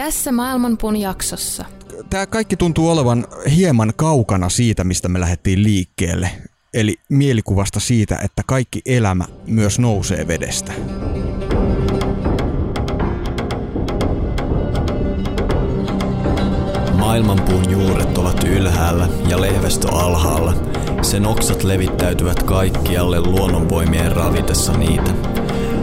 Tässä Maailmanpuun jaksossa. Tämä kaikki tuntuu olevan hieman kaukana siitä, mistä me lähdettiin liikkeelle. Eli mielikuvasta siitä, että kaikki elämä myös nousee vedestä. Maailmanpuun juuret ovat ylhäällä ja lehvästö alhaalla. Sen oksat levittäytyvät kaikkialle luonnonvoimien ravitessa niitä.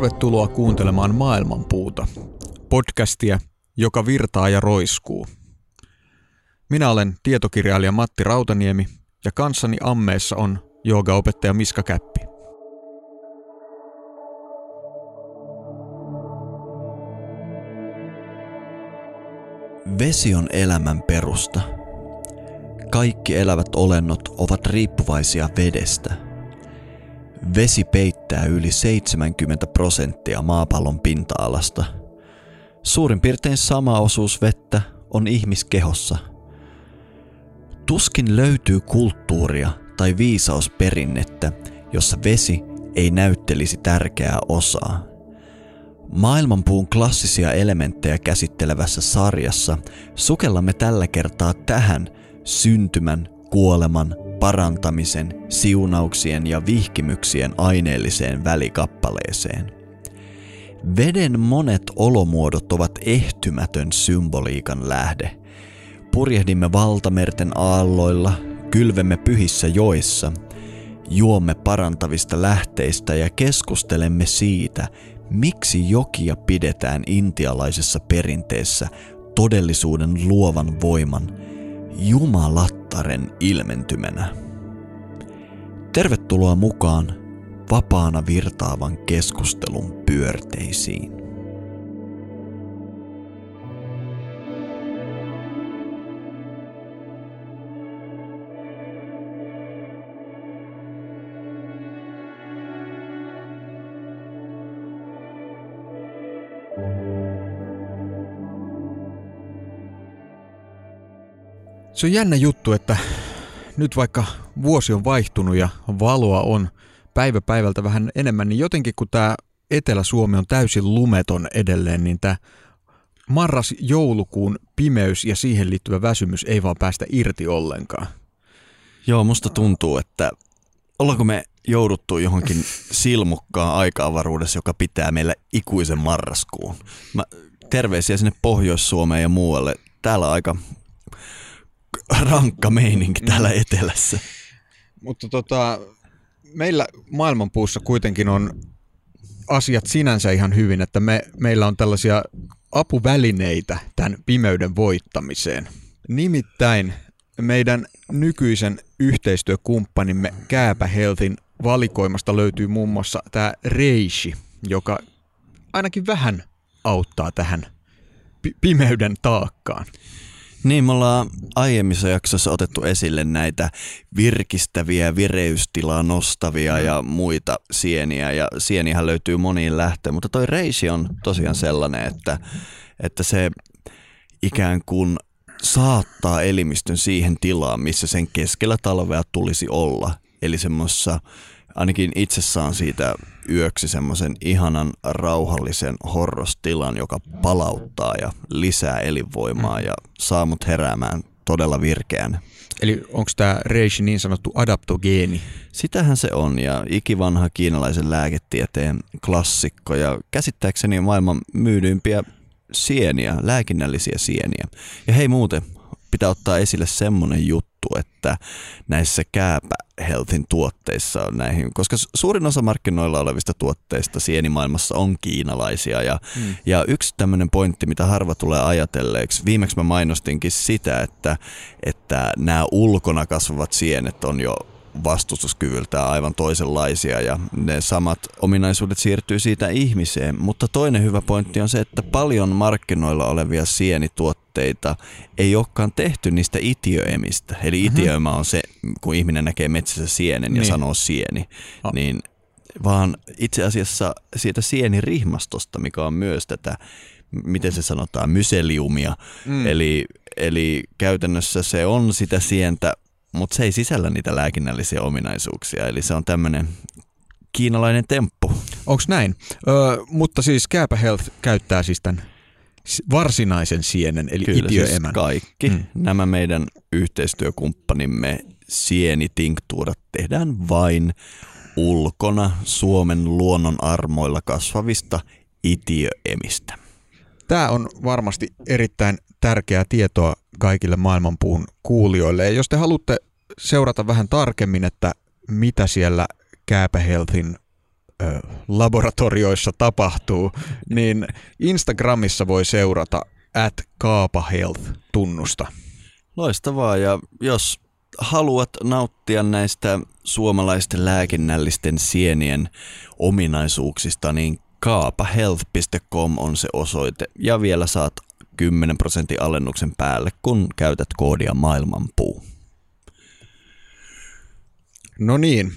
Tervetuloa kuuntelemaan Maailmanpuuta, podcastia, joka virtaa ja roiskuu. Minä olen tietokirjailija Matti Rautaniemi ja kanssani ammeessa on joogaopettaja Miska Käppi. Vesi on elämän perusta. Kaikki elävät olennot ovat riippuvaisia vedestä – Vesi peittää yli 70 prosenttia maapallon pinta-alasta. Suurin piirtein sama osuus vettä on ihmiskehossa. Tuskin löytyy kulttuuria tai viisausperinnettä, jossa vesi ei näyttelisi tärkeää osaa. Maailmanpuun klassisia elementtejä käsittelevässä sarjassa sukellamme tällä kertaa tähän syntymän, kuoleman, parantamisen, siunauksien ja vihkimyksien aineelliseen välikappaleeseen. Veden monet olomuodot ovat ehtymätön symboliikan lähde. Purjehdimme valtamerten aalloilla, kylvemme pyhissä joissa, juomme parantavista lähteistä ja keskustelemme siitä, miksi jokia pidetään intialaisessa perinteessä todellisuuden luovan voiman, Jumalat Altaren ilmentymänä. Tervetuloa mukaan vapaana virtaavan keskustelun pyörteisiin. Se on jännä juttu, että nyt vaikka vuosi on vaihtunut ja valoa on päivä päivältä vähän enemmän, niin jotenkin kun tämä Etelä-Suomi on täysin lumeton edelleen, niin tämä marras-joulukuun pimeys ja siihen liittyvä väsymys ei vaan päästä irti ollenkaan. Joo, musta tuntuu, että ollaanko me jouduttu johonkin silmukkaan aika-avaruudessa, joka pitää meillä ikuisen marraskuun. Mä, terveisiä sinne Pohjois-Suomeen ja muualle. Täällä aika rankka meininki täällä mm. etelässä. Mutta tota, meillä maailmanpuussa kuitenkin on asiat sinänsä ihan hyvin, että me, meillä on tällaisia apuvälineitä tämän pimeyden voittamiseen. Nimittäin meidän nykyisen yhteistyökumppanimme Kääpä Healthin valikoimasta löytyy muun muassa tämä Reishi, joka ainakin vähän auttaa tähän pimeyden taakkaan. Niin, me ollaan aiemmissa jaksoissa otettu esille näitä virkistäviä, vireystilaa nostavia ja muita sieniä. Ja sienihän löytyy moniin lähtöön, mutta toi reisi on tosiaan sellainen, että, että se ikään kuin saattaa elimistön siihen tilaan, missä sen keskellä talvea tulisi olla. Eli semmoisessa ainakin itse saan siitä yöksi semmoisen ihanan rauhallisen horrostilan, joka palauttaa ja lisää elinvoimaa ja saa mut heräämään todella virkeän. Eli onko tämä reishi niin sanottu adaptogeeni? Sitähän se on ja ikivanha kiinalaisen lääketieteen klassikko ja käsittääkseni maailman myydyimpiä sieniä, lääkinnällisiä sieniä. Ja hei muuten, pitää ottaa esille semmonen juttu, että näissä Kääpä Healthin tuotteissa on näihin, koska suurin osa markkinoilla olevista tuotteista sienimaailmassa on kiinalaisia ja, mm. ja yksi tämmöinen pointti, mitä harva tulee ajatelleeksi, viimeksi mä mainostinkin sitä, että, että nämä ulkona kasvavat sienet on jo vastustuskyvyltään aivan toisenlaisia ja ne samat ominaisuudet siirtyy siitä ihmiseen. Mutta toinen hyvä pointti on se, että paljon markkinoilla olevia sienituotteita ei olekaan tehty niistä itiöemistä. Eli mm-hmm. itiöimä on se, kun ihminen näkee metsässä sienen ja niin. sanoo sieni, oh. niin vaan itse asiassa siitä sienirihmastosta, mikä on myös tätä, miten se sanotaan, myseliumia. Mm. Eli, eli käytännössä se on sitä sientä, mutta se ei sisällä niitä lääkinnällisiä ominaisuuksia. Eli se on tämmöinen kiinalainen temppu. Onko näin? Ö, mutta siis Kääpä Health käyttää siis tämän varsinaisen sienen, eli Kyllä, itiöemän. Siis kaikki mm. nämä meidän yhteistyökumppanimme sienitinktuurat tehdään vain ulkona Suomen luonnon armoilla kasvavista itiöemistä. Tämä on varmasti erittäin tärkeää tietoa kaikille maailmanpuun kuulijoille. Ja jos te haluatte seurata vähän tarkemmin, että mitä siellä Kääpä Healthin ö, laboratorioissa tapahtuu, niin Instagramissa voi seurata at kaapahealth-tunnusta. Loistavaa, ja jos haluat nauttia näistä suomalaisten lääkinnällisten sienien ominaisuuksista, niin kaapahealth.com on se osoite ja vielä saat 10 prosentin alennuksen päälle, kun käytät koodia maailmanpuu. No niin,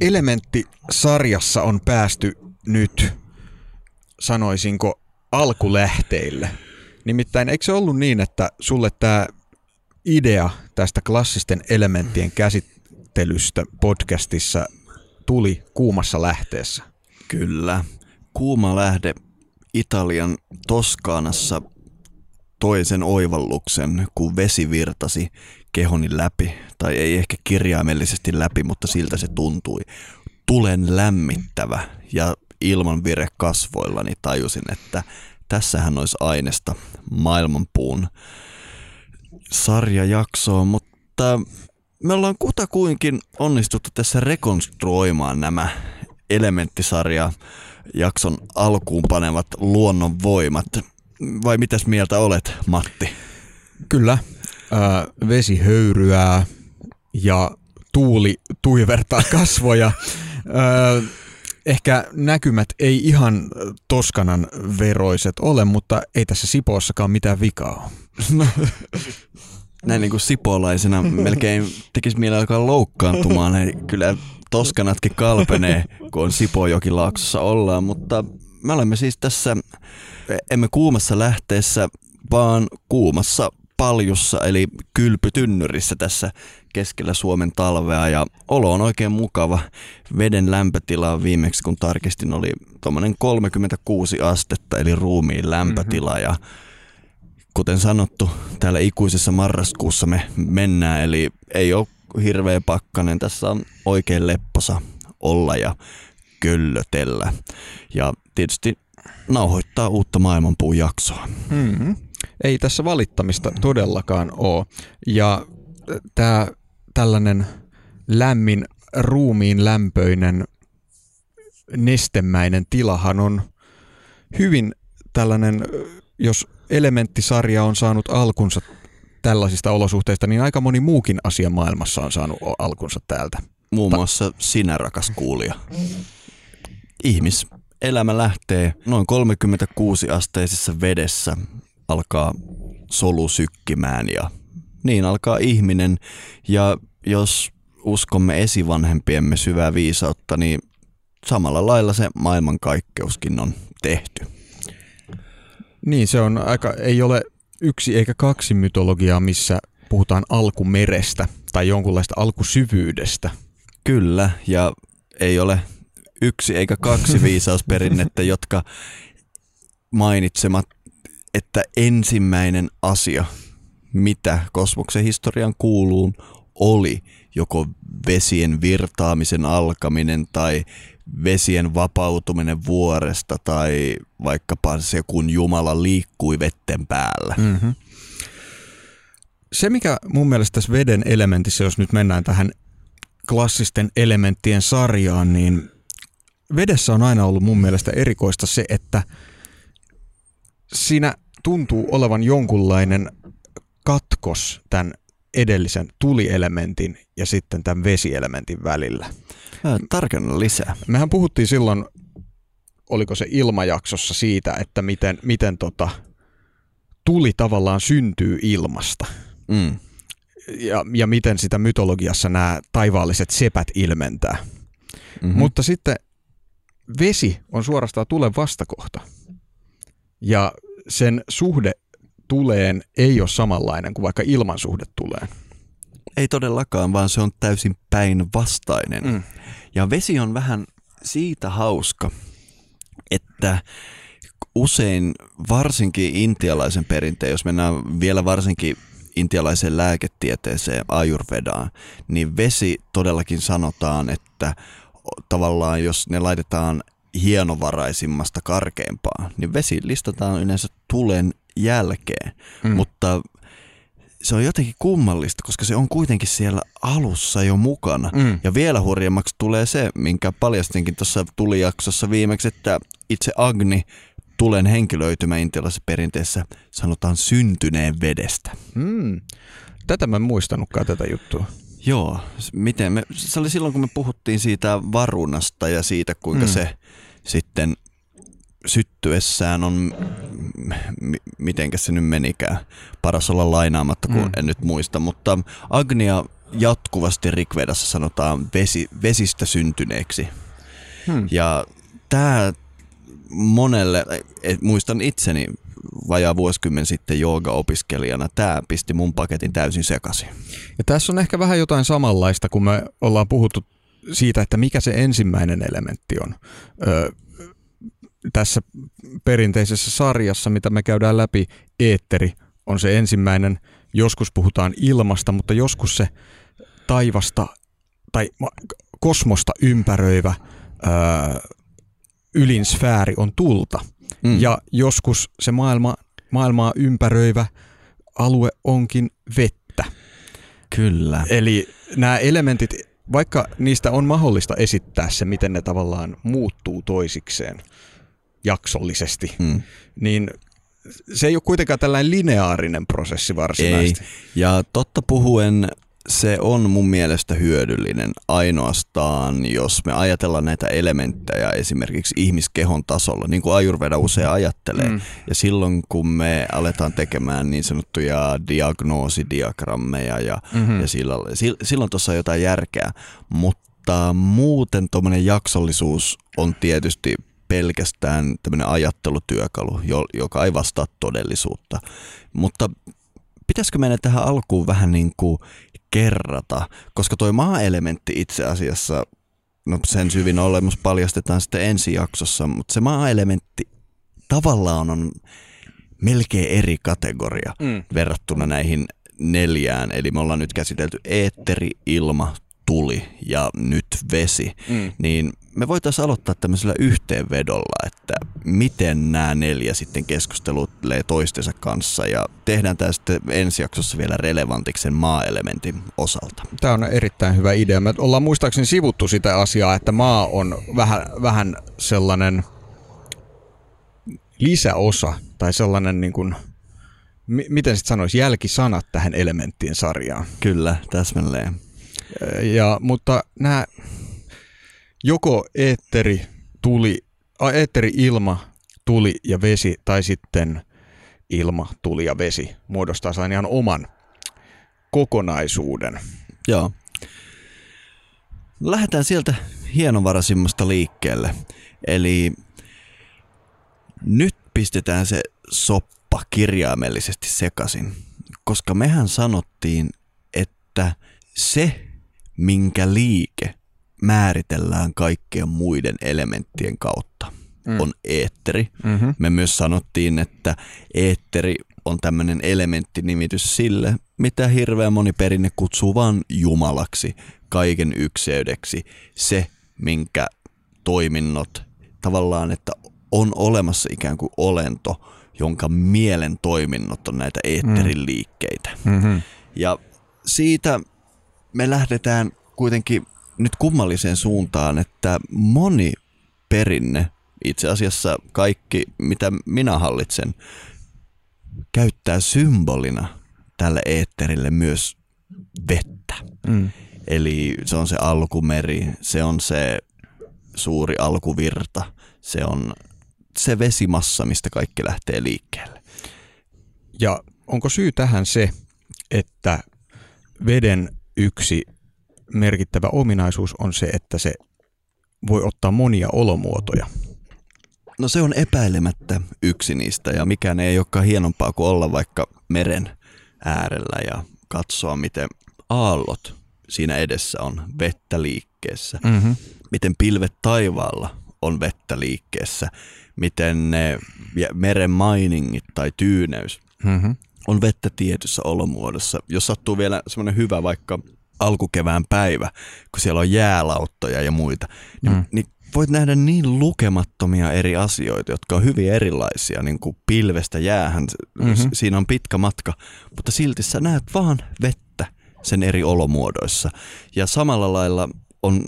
Elementti-sarjassa on päästy nyt, sanoisinko, alkulähteille. Nimittäin eikö se ollut niin, että sulle tämä idea tästä klassisten elementtien käsittelystä podcastissa tuli kuumassa lähteessä? Kyllä. Kuuma lähde Italian Toskaanassa toisen oivalluksen, kun vesi virtasi kehoni läpi, tai ei ehkä kirjaimellisesti läpi, mutta siltä se tuntui. Tulen lämmittävä ja ilman vire kasvoillani tajusin, että tässähän olisi aineesta maailmanpuun sarjajaksoon, mutta me ollaan kutakuinkin onnistuttu tässä rekonstruoimaan nämä elementtisarja jakson alkuun panevat luonnonvoimat. Vai mitäs mieltä olet, Matti? Kyllä. Äh, vesi höyryää ja tuuli tuivertaa kasvoja. äh, ehkä näkymät ei ihan Toskanan veroiset ole, mutta ei tässä Sipoossakaan mitään vikaa ole. Näin niin kuin sipolaisena melkein tekisi mieleen alkaa loukkaantumaan. Eli kyllä Toskanatkin kalpenee, kun on Sipojokilaaksossa ollaan, mutta me olemme siis tässä, emme kuumassa lähteessä, vaan kuumassa paljussa eli kylpytynnyrissä tässä keskellä Suomen talvea ja olo on oikein mukava. Veden lämpötila viimeksi kun tarkistin oli tuommoinen 36 astetta eli ruumiin lämpötila mm-hmm. ja kuten sanottu, täällä ikuisessa marraskuussa me mennään, eli ei ole hirveä pakkanen. Tässä on oikein lepposa olla ja köllötellä. Ja tietysti nauhoittaa uutta maailmanpuun jaksoa. Mm-hmm. Ei tässä valittamista todellakaan ole. Ja tämä tällainen lämmin, ruumiin lämpöinen, nestemäinen tilahan on hyvin tällainen, jos elementtisarja on saanut alkunsa tällaisista olosuhteista, niin aika moni muukin asia maailmassa on saanut alkunsa täältä. Muun muassa sinä, rakas kuulija. Ihmiselämä lähtee noin 36 asteisessa vedessä, alkaa solu sykkimään ja niin alkaa ihminen. Ja jos uskomme esivanhempiemme syvää viisautta, niin samalla lailla se maailmankaikkeuskin on tehty. Niin, se on aika, ei ole yksi eikä kaksi mytologiaa, missä puhutaan alkumerestä tai jonkunlaista alkusyvyydestä. Kyllä, ja ei ole yksi eikä kaksi viisausperinnettä, jotka mainitsemat, että ensimmäinen asia, mitä kosmoksen historian kuuluu, oli joko vesien virtaamisen alkaminen tai vesien vapautuminen vuoresta tai vaikkapa se, kun Jumala liikkui vetten päällä. Mm-hmm. Se, mikä mun mielestä tässä veden elementissä, jos nyt mennään tähän klassisten elementtien sarjaan, niin vedessä on aina ollut mun mielestä erikoista se, että siinä tuntuu olevan jonkunlainen katkos tämän edellisen tulielementin ja sitten tämän vesielementin välillä. Tarkenna lisää. Mehän puhuttiin silloin, oliko se ilmajaksossa siitä, että miten, miten tota, tuli tavallaan syntyy ilmasta. Mm. Ja, ja miten sitä mytologiassa nämä taivaalliset sepät ilmentää. Mm-hmm. Mutta sitten vesi on suorastaan tulen vastakohta. Ja sen suhde tuleen ei ole samanlainen kuin vaikka ilman suhde tuleen. Ei todellakaan, vaan se on täysin päinvastainen. Mm. Ja vesi on vähän siitä hauska, että usein varsinkin intialaisen perinteen, jos mennään vielä varsinkin intialaiseen lääketieteeseen, ayurvedaan, niin vesi todellakin sanotaan, että tavallaan jos ne laitetaan hienovaraisimmasta karkeimpaan, niin vesi listataan yleensä tulen jälkeen. Mm. Mutta se on jotenkin kummallista, koska se on kuitenkin siellä alussa jo mukana. Mm. Ja vielä hurjemmaksi tulee se, minkä paljastinkin tuossa tulijaksossa viimeksi, että itse Agni tulen henkilöitymä intialaisessa perinteessä sanotaan syntyneen vedestä. Mm. Tätä mä en muistanutkaan tätä juttua. Joo, miten me, se oli silloin kun me puhuttiin siitä varunasta ja siitä kuinka mm. se sitten syttyessään on, m- mitenkä se nyt menikään, paras olla lainaamatta, kun mm. en nyt muista, mutta Agnia jatkuvasti Rikvedassa sanotaan vesi, vesistä syntyneeksi. Hmm. Ja tämä monelle, et, muistan itseni vajaa vuosikymmen sitten jooga-opiskelijana, tämä pisti mun paketin täysin sekaisin. Ja tässä on ehkä vähän jotain samanlaista, kun me ollaan puhuttu siitä, että mikä se ensimmäinen elementti on. Öö, tässä perinteisessä sarjassa, mitä me käydään läpi, eetteri on se ensimmäinen. Joskus puhutaan ilmasta, mutta joskus se taivasta tai kosmosta ympäröivä öö, ylinsfääri on tulta. Mm. Ja joskus se maailma, maailmaa ympäröivä alue onkin vettä. Kyllä. Eli nämä elementit, vaikka niistä on mahdollista esittää se, miten ne tavallaan muuttuu toisikseen jaksollisesti, mm. niin se ei ole kuitenkaan tällainen lineaarinen prosessi varsinaisesti. Ei. Ja totta puhuen se on mun mielestä hyödyllinen ainoastaan, jos me ajatellaan näitä elementtejä esimerkiksi ihmiskehon tasolla, niin kuin Ayurveda usein ajattelee. Mm. Ja silloin kun me aletaan tekemään niin sanottuja diagnoosidiagrammeja ja, mm-hmm. ja silloin, silloin tuossa on jotain järkeä, mutta muuten tuommoinen jaksollisuus on tietysti pelkästään tämmöinen ajattelutyökalu, joka ei vastaa todellisuutta. Mutta pitäisikö meidän tähän alkuun vähän niin kuin kerrata, koska toi maa-elementti itse asiassa, no sen syvin olemus paljastetaan sitten ensi jaksossa, mutta se maa-elementti tavallaan on melkein eri kategoria mm. verrattuna näihin neljään. Eli me ollaan nyt käsitelty eetteri, ilma, tuli ja nyt vesi, mm. niin me voitaisiin aloittaa tämmöisellä yhteenvedolla, että miten nämä neljä sitten keskustelutelee toistensa kanssa ja tehdään tämä sitten ensi jaksossa vielä relevantiksi sen maa-elementin osalta. Tämä on erittäin hyvä idea. Me ollaan muistaakseni sivuttu sitä asiaa, että maa on vähän, vähän sellainen lisäosa tai sellainen niin kuin, miten sitten sanoisi, jälkisanat tähän elementtien sarjaan. Kyllä, täsmälleen. Ja, mutta nämä joko eetteri, tuli, a, eetteri, ilma, tuli ja vesi tai sitten ilma, tuli ja vesi muodostaa sain ihan oman kokonaisuuden. Joo. Lähdetään sieltä hienovaraisimmasta liikkeelle. Eli nyt pistetään se soppa kirjaimellisesti sekaisin, koska mehän sanottiin, että se minkä liike määritellään kaikkien muiden elementtien kautta, mm. on eetteri. Mm-hmm. Me myös sanottiin, että eetteri on tämmöinen elementtinimitys sille, mitä hirveän moni perinne kutsuu vaan Jumalaksi, kaiken ykseydeksi. Se, minkä toiminnot tavallaan, että on olemassa ikään kuin olento, jonka mielen toiminnot on näitä eetterin mm. liikkeitä. Mm-hmm. Ja siitä me lähdetään kuitenkin nyt kummalliseen suuntaan, että moni perinne, itse asiassa kaikki mitä minä hallitsen, käyttää symbolina tälle eetterille myös vettä. Mm. Eli se on se alkumeri, se on se suuri alkuvirta, se on se vesimassa, mistä kaikki lähtee liikkeelle. Ja onko syy tähän se, että veden yksi merkittävä ominaisuus on se, että se voi ottaa monia olomuotoja? No se on epäilemättä yksi niistä ja mikään ei olekaan hienompaa kuin olla vaikka meren äärellä ja katsoa, miten aallot siinä edessä on vettä liikkeessä. Mm-hmm. Miten pilvet taivaalla on vettä liikkeessä. Miten ne meren mainingit tai tyyneys Mm-hmm. on vettä tietyssä olomuodossa. Jos sattuu vielä semmoinen hyvä vaikka alkukevään päivä, kun siellä on jäälauttoja ja muita, niin, Mm. niin voit nähdä niin lukemattomia eri asioita, jotka on hyvin erilaisia, niin kuin pilvestä jäähän, Mhm. mm-hmm. siinä on pitkä matka, mutta silti sä näet vaan vettä sen eri olomuodoissa. Ja samalla lailla on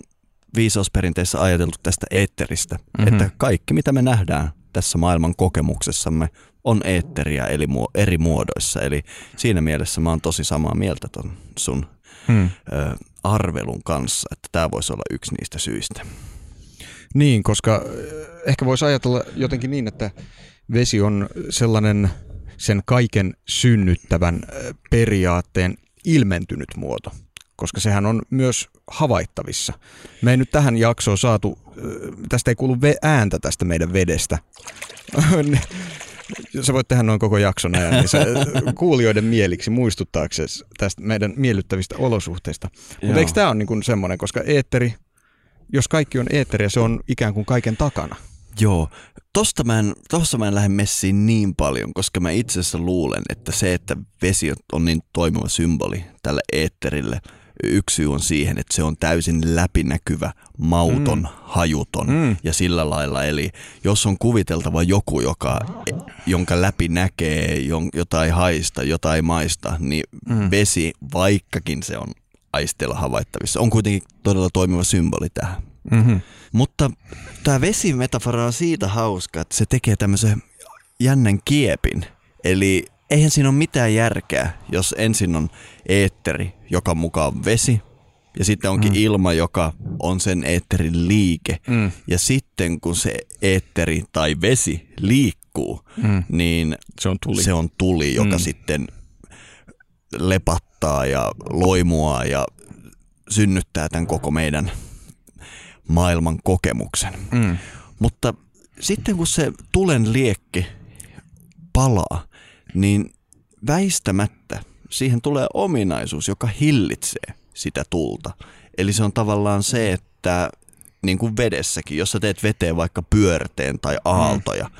viisausperinteissä ajateltu tästä eetteristä, Mhm. mm-hmm. että kaikki mitä me nähdään tässä maailman kokemuksessamme on eetteriä eli muo- eri muodoissa. Eli siinä mielessä mä oon tosi samaa mieltä ton sun Mm. ö, arvelun kanssa, että tämä voisi olla yksi niistä syistä. Niin, koska ehkä voisi ajatella jotenkin niin, että vesi on sellainen sen kaiken synnyttävän periaatteen ilmentynyt muoto, koska sehän on myös havaittavissa. Me ei nyt tähän jaksoon saatu, tästä ei kuulu ääntä tästä meidän vedestä. Sä voit tehdä noin koko jakson ajan, niin sä, kuulijoiden mieliksi muistuttaaksesi tästä meidän miellyttävistä olosuhteista. Mutta eikö tämä ole niin semmoinen, koska eetteri, jos kaikki on eetteriä, se on ikään kuin kaiken takana. Joo, tosta mä, en, tossa mä en lähde messiin niin paljon, koska mä itse asiassa luulen, että se, että vesi on- on niin toimiva symboli tälle eetterille, yksi syy on siihen, että se on täysin läpinäkyvä, mauton, mm. hajuton Mm. ja sillä lailla. Eli jos on kuviteltava joku, joka, jonka läpi näkee jotain haista, jotain maista, niin mm. vesi, vaikkakin se on aisteella havaittavissa, on kuitenkin todella toimiva symboli tähän. Mm-hmm. Mutta tämä vesimetafora on siitä hauska, että se tekee tämmöisen jännän kiepin. Eli eihän siinä ole mitään järkeä, jos ensin on eetteri, joka mukaan on vesi, ja sitten onkin Mm. ilma, joka on sen eetterin liike. Mm. Ja sitten kun se eetteri tai vesi liikkuu, Mm. niin Se on tuli. se on tuli, joka Mm. mm. sitten lepattaa ja loimua ja synnyttää tämän koko meidän maailman kokemuksen. Mm. Mutta sitten kun se tulen liekki palaa, niin väistämättä siihen tulee ominaisuus, joka hillitsee sitä tulta. Eli se on tavallaan se, että niin kuin vedessäkin, jos sä teet veteen vaikka pyörteen tai aaltoja, mm.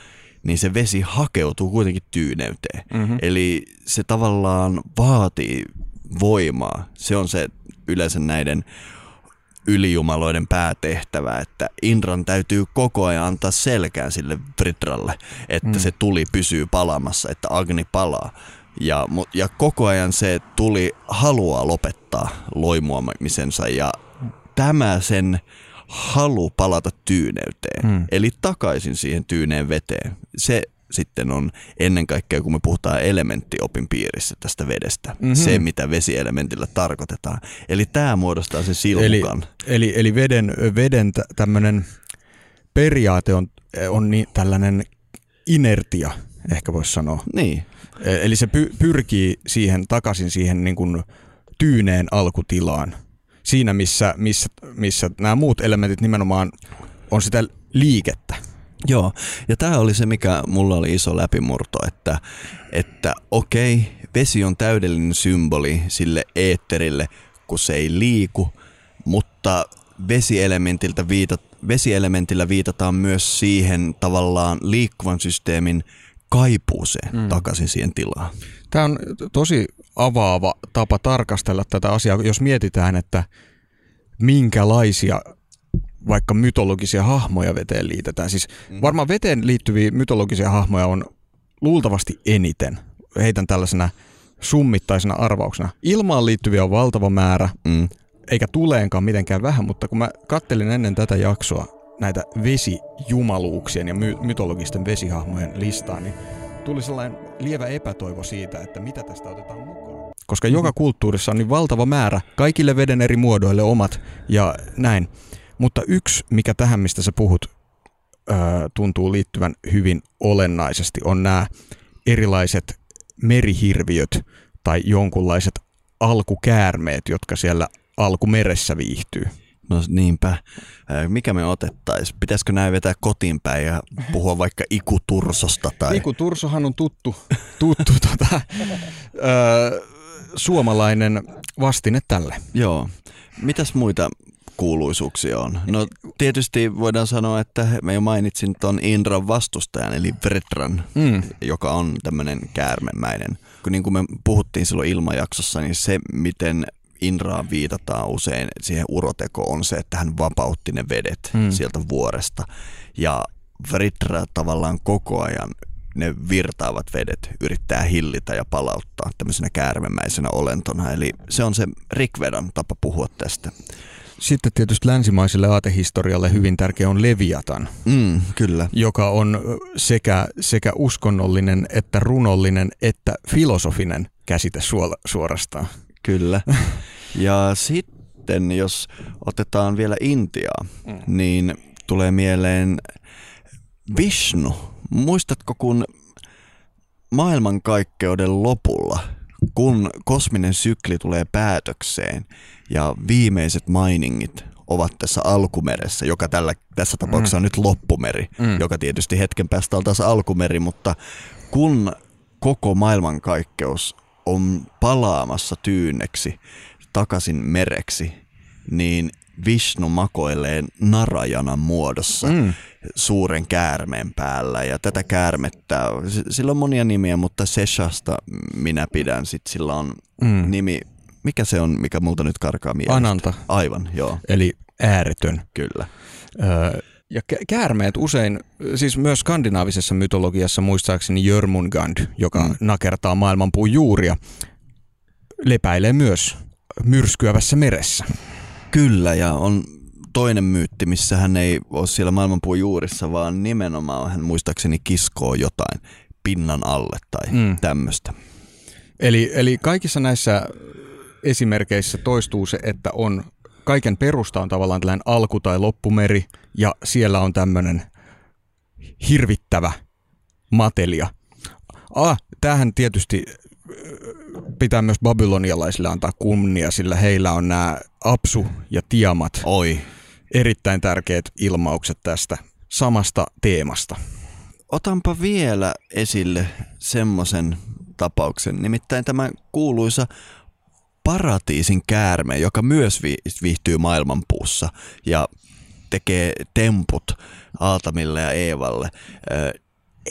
niin se vesi hakeutuu kuitenkin tyyneyteen. Mhm. Eli se tavallaan vaatii voimaa. Se on se yleensä näiden ylijumaloiden päätehtävä, että Indran täytyy koko ajan antaa selkään sille Vritralle, että Mm. se tuli pysyy palamassa, että Agni palaa. Ja, ja koko ajan se tuli haluaa lopettaa loimuamisensa ja tämä sen halu palata tyyneyteen, mm. eli takaisin siihen tyyneen veteen. Se sitten on ennen kaikkea, kun me puhutaan elementtiopin piirissä tästä vedestä, Mhm. mm-hmm. se mitä vesielementillä tarkoitetaan. Eli tämä muodostaa sen silmukan. Eli, eli veden, veden tä- tämmöinen periaate on, on niin, tällainen inertia, ehkä voisi sanoa. Niin, E- Eli se py, pyrkii siihen takaisin siihen niin kuin tyyneen alkutilaan. Siinä, missä, missä, missä nämä muut elementit nimenomaan on sitä liikettä. Joo, ja tämä oli se, mikä mulla oli iso läpimurto, että, että okei, vesi on täydellinen symboli sille eetterille, kun se ei liiku, mutta vesielementiltä viitat, vesielementillä viitataan myös siihen tavallaan liikkuvan systeemin kaipuuseen Mm. takaisin siihen tilaan. Tämä on tosi avaava tapa tarkastella tätä asiaa, jos mietitään, että minkälaisia vaikka mytologisia hahmoja veteen liitetään. Siis varmaan veteen liittyviä mytologisia hahmoja on luultavasti eniten. Heitän tällaisena summittaisena arvauksena. Ilmaan liittyviä on valtava määrä, Mm. eikä tuleenkaan mitenkään vähän, mutta kun mä kattelin ennen tätä jaksoa näitä vesijumaluuksien ja my- mytologisten vesihahmojen listaa, niin tuli sellainen lievä epätoivo siitä, että mitä tästä otetaan mukaan. koska joka kulttuurissa on niin valtava määrä kaikille veden eri muodoille omat ja näin. Mutta yksi, mikä tähän, mistä sä puhut, tuntuu liittyvän hyvin olennaisesti, on nämä erilaiset merihirviöt tai jonkunlaiset alkukäärmeet, jotka siellä alkumeressä viihtyy. No niinpä. Mikä me otettaisiin? Pitäisikö näin vetää kotiin päin ja puhua vaikka ikutursosta? Tai... Ikutursohan on tuttu, tuttu tota, ö, suomalainen vastine tälle. Joo. Mitäs muita kuuluisuuksia on? No tietysti voidaan sanoa, että me jo mainitsin tuon Indran vastustajan, eli Vretran, mm. joka on tämmöinen käärmemäinen. Kun niin kuin me puhuttiin silloin ilmajaksossa, niin se, miten Inraan viitataan usein siihen urotekoon on se, että hän vapautti ne vedet mm. sieltä vuoresta. Ja Vritra tavallaan koko ajan ne virtaavat vedet yrittää hillitä ja palauttaa tämmöisenä käärmemäisenä olentona. Eli se on se Rikvedan tapa puhua tästä. Sitten tietysti länsimaiselle aatehistorialle hyvin tärkeä on Leviatan, mm, kyllä. joka on sekä, sekä uskonnollinen että runollinen että filosofinen käsite suorastaan. Kyllä. Ja sitten jos otetaan vielä Intiaa, mm. niin tulee mieleen Vishnu. Muistatko, kun maailmankaikkeuden lopulla, kun kosminen sykli tulee päätökseen ja viimeiset mainingit ovat tässä alkumeressä, joka tällä, tässä tapauksessa on mm. nyt loppumeri, mm. joka tietysti hetken päästä on taas alkumeri, mutta kun koko maailmankaikkeus on palaamassa tyynneksi takaisin mereksi, niin Vishnu makoilee Narajanan muodossa mm. suuren käärmeen päällä. Ja tätä käärmettä, sillä on monia nimiä, mutta Seshasta minä pidän. Sitten sillä on mm. nimi, mikä se on, mikä multa nyt karkaa mielestä? Ananta. Aivan, joo. Eli ääretön. Kyllä. Öö, ja käärmeet usein, siis myös skandinaavisessa mytologiassa muistaakseni Jörmungand, joka mm. nakertaa maailmanpuun juuria, lepäilee myös myrskyävässä meressä. Kyllä, ja on toinen myytti, missä hän ei ole siellä maailmanpuun juurissa, vaan nimenomaan hän muistaakseni kiskoo jotain pinnan alle tai mm. tämmöistä. Eli, eli kaikissa näissä esimerkkeissä toistuu se, että on kaiken perusta on tavallaan tällainen alku- tai loppumeri, ja siellä on tämmöinen hirvittävä matelia. Ah, tämähän tietysti pitää myös babylonialaisille antaa kunnia, sillä heillä on nämä Apsu ja Tiamat. Oi. Erittäin tärkeät ilmaukset tästä samasta teemasta. Otanpa vielä esille semmoisen tapauksen, nimittäin tämä kuuluisa paratiisin käärme, joka myös viihtyy maailmanpuussa ja tekee temput Aatamille ja Eevalle.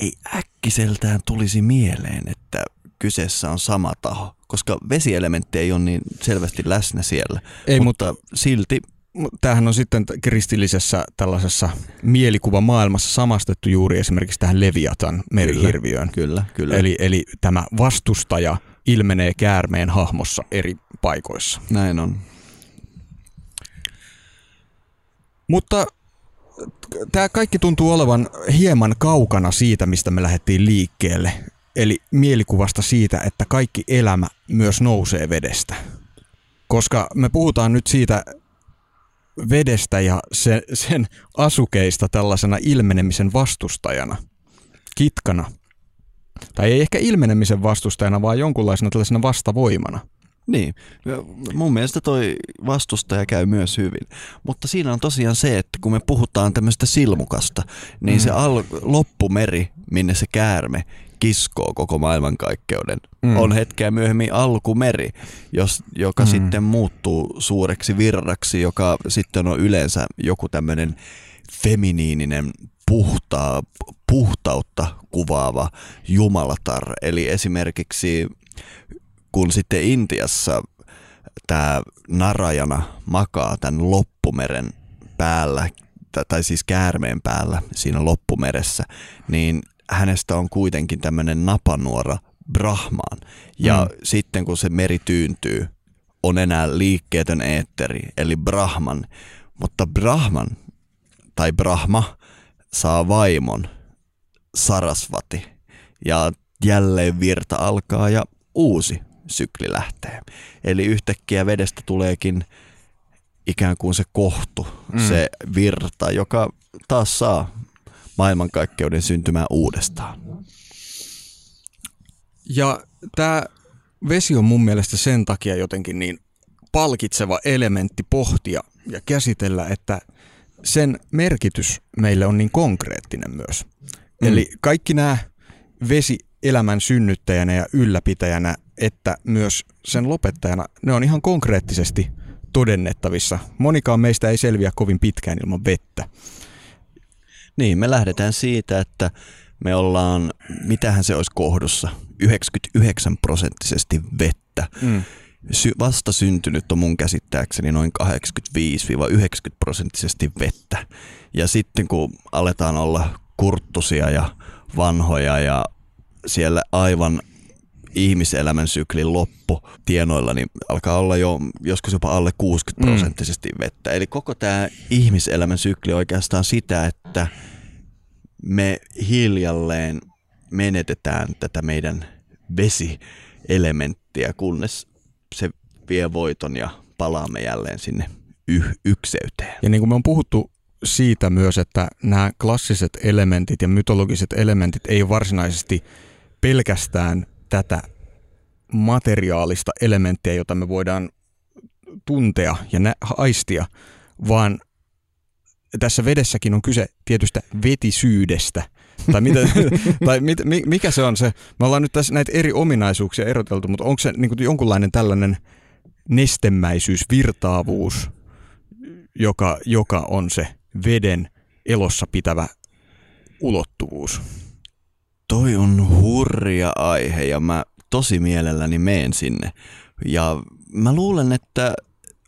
Ei äkkiseltään tulisi mieleen, että kyseessä on sama taho, koska vesielementti ei ole niin selvästi läsnä siellä. Ei, mutta, mutta silti Tämähän on sitten kristillisessä tällaisessa mielikuvamaailmassa samastettu juuri esimerkiksi tähän Leviatan merihirviöön. Kyllä, kyllä. Eli, eli tämä vastustaja ilmenee käärmeen hahmossa eri paikoissa. Näin on. Mutta tämä kaikki tuntuu olevan hieman kaukana siitä, mistä me lähdettiin liikkeelle. Eli mielikuvasta siitä, että kaikki elämä myös nousee vedestä. Koska me puhutaan nyt siitä vedestä ja sen, sen asukeista tällaisena ilmenemisen vastustajana, kitkana. Tai ei ehkä ilmenemisen vastustajana, vaan jonkunlaisena tällaisena vastavoimana. Niin, mun mielestä toi vastustaja käy myös hyvin. Mutta siinä on tosiaan se, että kun me puhutaan tämmöistä silmukasta, niin mm. se al- loppumeri, minne se käärme kiskoo koko maailmankaikkeuden, mm. on hetkeä myöhemmin alkumeri, jos, joka mm. sitten muuttuu suureksi virraksi, joka sitten on yleensä joku tämmöinen feminiininen puhtaa, puhtautta kuvaava jumalatar. Eli esimerkiksi kun sitten Intiassa tämä Narajana makaa tämän loppumeren päällä, tai siis käärmeen päällä siinä loppumeressä, niin hänestä on kuitenkin tämmöinen napanuora Brahmaan. Ja mm. sitten kun se meri tyyntyy, on enää liikkeetön eetteri, eli Brahman. Mutta Brahman, tai Brahma, saa vaimon, Sarasvati. Ja jälleen virta alkaa ja uusi sykli lähtee. Eli yhtäkkiä vedestä tuleekin ikään kuin se kohtu, mm. se virta, joka taas saa maailmankaikkeuden syntymään uudestaan. Ja tämä vesi on mun mielestä sen takia jotenkin niin palkitseva elementti pohtia ja käsitellä, että sen merkitys meille on niin konkreettinen myös. Mm. Eli kaikki nämä vesi elämän synnyttäjänä ja ylläpitäjänä, että myös sen lopettajana, ne on ihan konkreettisesti todennettavissa. Monikaan meistä ei selviä kovin pitkään ilman vettä. Niin, me lähdetään siitä, että me ollaan, mitähän se olisi kohdussa, 99 prosenttisesti vettä. Mm. Sy- vasta syntynyt on mun käsittääkseni noin 85-90 prosenttisesti vettä. Ja sitten kun aletaan olla kurttusia ja vanhoja ja siellä aivan ihmiselämän syklin loppu tienoilla, niin alkaa olla jo joskus jopa alle 60 prosenttisesti vettä. Eli koko tämä ihmiselämän sykli oikeastaan sitä, että me hiljalleen menetetään tätä meidän vesielementtiä, kunnes se vie voiton ja palaamme jälleen sinne y- ykseyteen. Ja niin kuin me on puhuttu siitä myös, että nämä klassiset elementit ja mytologiset elementit ei varsinaisesti pelkästään tätä materiaalista elementtiä, jota me voidaan tuntea ja nä- aistia, vaan tässä vedessäkin on kyse tietystä vetisyydestä. tai, mitä, tai mit, mikä se on se? Me ollaan nyt tässä näitä eri ominaisuuksia eroteltu, mutta onko se niin kuin jonkunlainen tällainen nestemäisyys, virtaavuus, joka, joka on se veden elossa pitävä ulottuvuus? Toi on hurja aihe ja mä tosi mielelläni meen sinne. Ja mä luulen, että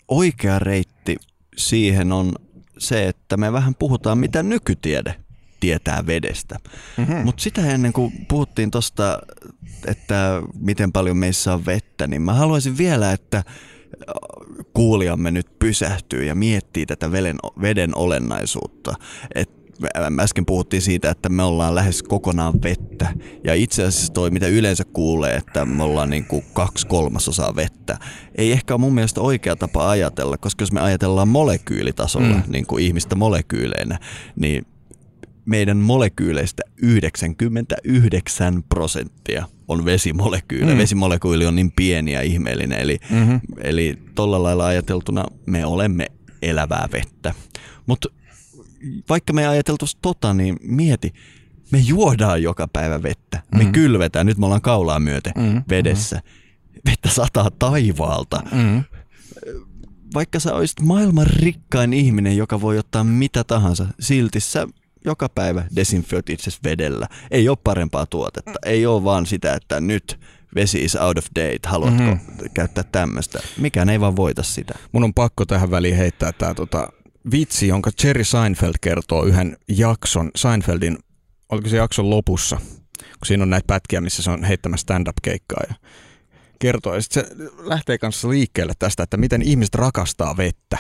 oikea reitti siihen on se, että me vähän puhutaan, mitä nykytiede tietää vedestä. Mm-hmm. Mutta sitä ennen kuin puhuttiin tuosta, että miten paljon meissä on vettä, niin mä haluaisin vielä, että kuulijamme nyt pysähtyy ja miettii tätä veden, veden olennaisuutta. Et äsken puhuttiin siitä, että me ollaan lähes kokonaan vettä. Ja itse asiassa toi, mitä yleensä kuulee, että me ollaan niin kuin kaksi kolmasosaa vettä, ei ehkä ole mun mielestä oikea tapa ajatella, koska jos me ajatellaan molekyylitasolla, mm. niin kuin ihmistä molekyyleinä, niin meidän molekyyleistä 99 prosenttia on vesimolekyylejä. Mm. Vesimolekyyli on niin pieni ja ihmeellinen, eli, mm-hmm. eli tolla lailla ajateltuna me olemme elävää vettä. Mutta vaikka me ei ajateltu tota, niin mieti, me juodaan joka päivä vettä. Me mm. kylvetään, nyt me ollaan kaulaa myöten mm. vedessä. Vettä sataa taivaalta. Mm. Vaikka sä olisit maailman rikkain ihminen, joka voi ottaa mitä tahansa, silti sä joka päivä desinfioit itse vedellä. Ei ole parempaa tuotetta. Ei ole vaan sitä, että nyt vesi is out of date, haluatko mm-hmm. käyttää tämmöistä. Mikään ei vaan voita sitä. Mun on pakko tähän väliin heittää tämä tota, vitsi, jonka Jerry Seinfeld kertoo yhden jakson, Seinfeldin, oliko se jakson lopussa, kun siinä on näitä pätkiä, missä se on heittämässä stand-up-keikkaa ja kertoo. Ja sitten se lähtee kanssa liikkeelle tästä, että miten ihmiset rakastaa vettä.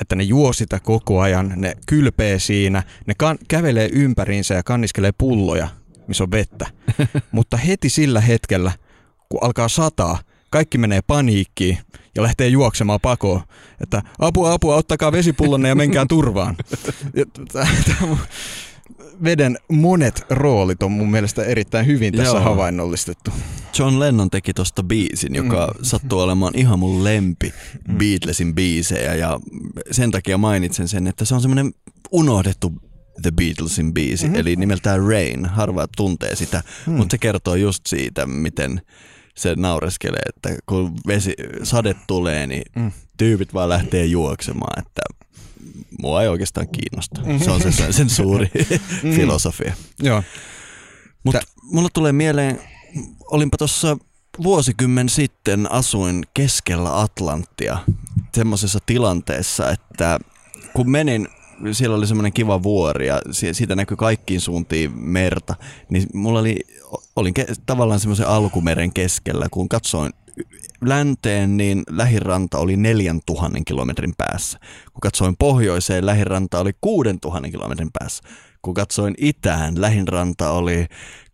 Että ne juo sitä koko ajan, ne kylpee siinä, ne kan- kävelee ympäriinsä ja kanniskelee pulloja, missä on vettä. Mutta heti sillä hetkellä, kun alkaa sataa, kaikki menee paniikkiin ja lähtee juoksemaan pakoon, että apua, apua, ottakaa vesipullonne ja menkää turvaan. veden monet roolit on mun mielestä erittäin hyvin tässä Joo. havainnollistettu. John Lennon teki tosta biisin, joka mm. sattuu olemaan ihan mun lempi mm. Beatlesin biisejä ja sen takia mainitsen sen, että se on semmoinen unohdettu The Beatlesin biisi, mm-hmm. eli nimeltään Rain. Harva tuntee sitä, mm. mutta se kertoo just siitä, miten se naureskelee, että kun vesi, sade tulee, niin mm. tyypit vaan lähtee juoksemaan, että mua ei oikeastaan kiinnosta. Mm-hmm. Se on se, sen suuri mm-hmm. filosofia. Joo. Mutta mulla tulee mieleen, olinpa tuossa vuosikymmen sitten asuin keskellä Atlanttia semmoisessa tilanteessa, että kun menin siellä oli semmoinen kiva vuori ja siitä näkyi kaikkiin suuntiin merta, niin mulla oli, olin ke, tavallaan semmoisen alkumeren keskellä, kun katsoin länteen, niin lähiranta oli 4000 kilometrin päässä. Kun katsoin pohjoiseen, lähiranta oli 6000 kilometrin päässä. Kun katsoin itään, lähinranta oli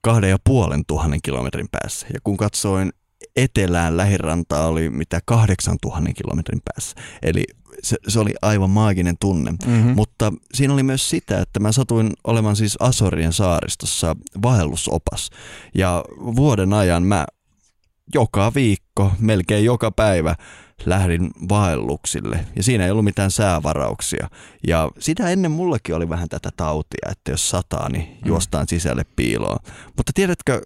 2500 kilometrin päässä. Ja kun katsoin etelään lähiranta oli mitä 8000 kilometrin päässä. Eli se, se oli aivan maaginen tunne. Mm-hmm. Mutta siinä oli myös sitä, että mä satuin olemaan siis Asorien saaristossa vaellusopas. Ja vuoden ajan mä joka viikko, melkein joka päivä lähdin vaelluksille ja siinä ei ollut mitään säävarauksia. Ja sitä ennen mullakin oli vähän tätä tautia, että jos sataa, niin mm. juostaan sisälle piiloon. Mutta tiedätkö,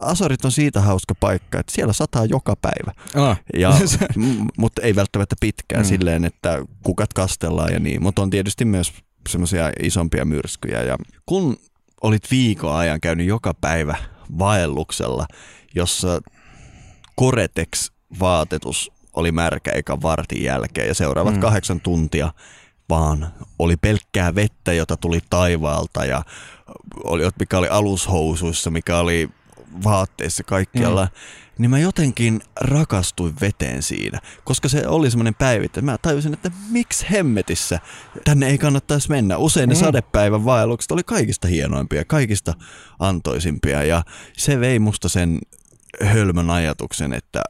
Asorit on siitä hauska paikka, että siellä sataa joka päivä. Ah. Ja, m- mutta ei välttämättä pitkään mm. silleen, että kukat kastellaan ja niin, mutta on tietysti myös semmoisia isompia myrskyjä. Ja kun olit viikon ajan käynyt joka päivä vaelluksella, jossa Koretex-vaatetus oli märkä eka vartin jälkeen ja seuraavat mm. kahdeksan tuntia vaan oli pelkkää vettä, jota tuli taivaalta ja oli, mikä oli alushousuissa, mikä oli vaatteissa kaikkialla, mm. niin mä jotenkin rakastuin veteen siinä, koska se oli semmoinen päivittä. Mä tajusin, että miksi hemmetissä tänne ei kannattaisi mennä. Usein ne mm. sadepäivän vaellukset oli kaikista hienoimpia, kaikista antoisimpia ja se vei musta sen hölmön ajatuksen, että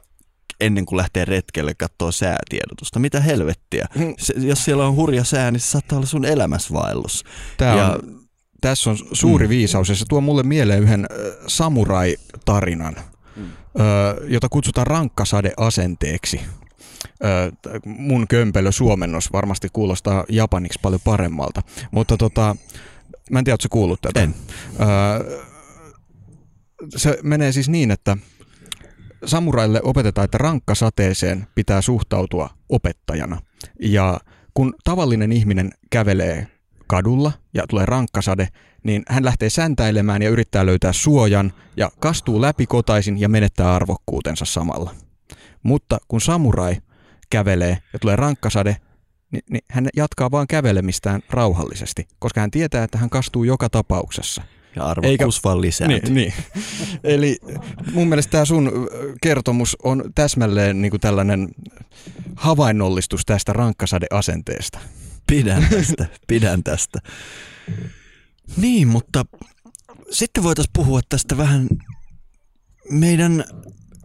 ennen kuin lähtee retkelle katsoa säätiedotusta. Mitä helvettiä? Mm. Se, jos siellä on hurja sää, niin se saattaa olla sun elämäsvaellus. Tämä ja, on, tässä on suuri mm. viisaus ja se tuo mulle mieleen yhden samurai-tarinan, mm. jota kutsutaan rankkasade-asenteeksi. Mun kömpelö suomennos varmasti kuulostaa japaniksi paljon paremmalta, mutta tota, mä en tiedä, ootko kuullut tätä? En. Se menee siis niin, että samuraille opetetaan, että rankkasateeseen pitää suhtautua opettajana. Ja kun tavallinen ihminen kävelee kadulla ja tulee rankkasade, niin hän lähtee säntäilemään ja yrittää löytää suojan ja kastuu läpi kotaisin ja menettää arvokkuutensa samalla. Mutta kun samurai kävelee ja tulee rankkasade, niin, niin hän jatkaa vaan kävelemistään rauhallisesti, koska hän tietää, että hän kastuu joka tapauksessa – ja arvokkuus Eikä, vaan lisääntyy. Niin, niin. Eli mun mielestä tämä sun kertomus on täsmälleen niin kuin tällainen havainnollistus tästä rankkasadeasenteesta. Pidän tästä, pidän tästä. Niin, mutta sitten voitaisiin puhua tästä vähän meidän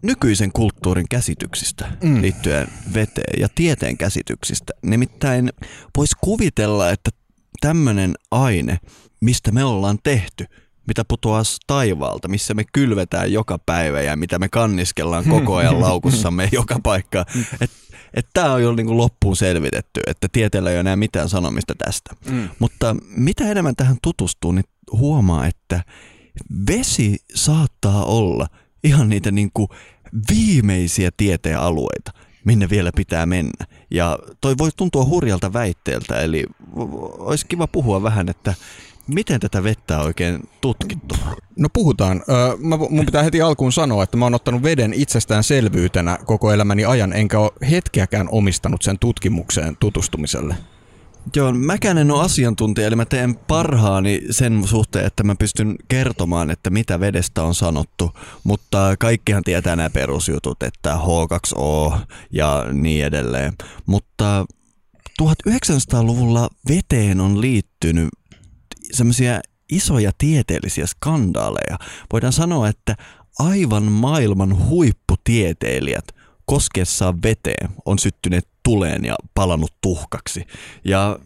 nykyisen kulttuurin käsityksistä mm. liittyen veteen ja tieteen käsityksistä. Nimittäin voisi kuvitella, että tämmöinen aine, mistä me ollaan tehty – mitä putoaa taivaalta, missä me kylvetään joka päivä ja mitä me kanniskellaan koko ajan laukussamme joka paikka. Että et tämä on jo niinku loppuun selvitetty, että tieteellä ei ole enää mitään sanomista tästä. Mm. Mutta mitä enemmän tähän tutustuu, niin huomaa, että vesi saattaa olla ihan niitä niinku viimeisiä tieteen alueita, minne vielä pitää mennä. Ja toi voi tuntua hurjalta väitteeltä, eli olisi kiva puhua vähän, että Miten tätä vettä on oikein tutkittu? No puhutaan. Mä, mun pitää heti alkuun sanoa, että mä oon ottanut veden itsestäänselvyytenä koko elämäni ajan, enkä ole hetkeäkään omistanut sen tutkimukseen tutustumiselle. Joo, mäkään en ole asiantuntija, eli mä teen parhaani sen suhteen, että mä pystyn kertomaan, että mitä vedestä on sanottu, mutta kaikkihan tietää nämä perusjutut, että H2O ja niin edelleen. Mutta 1900-luvulla veteen on liittynyt semmoisia isoja tieteellisiä skandaaleja. Voidaan sanoa, että aivan maailman huipputieteilijät koskessaan veteen on syttyneet tuleen ja palannut tuhkaksi. Ja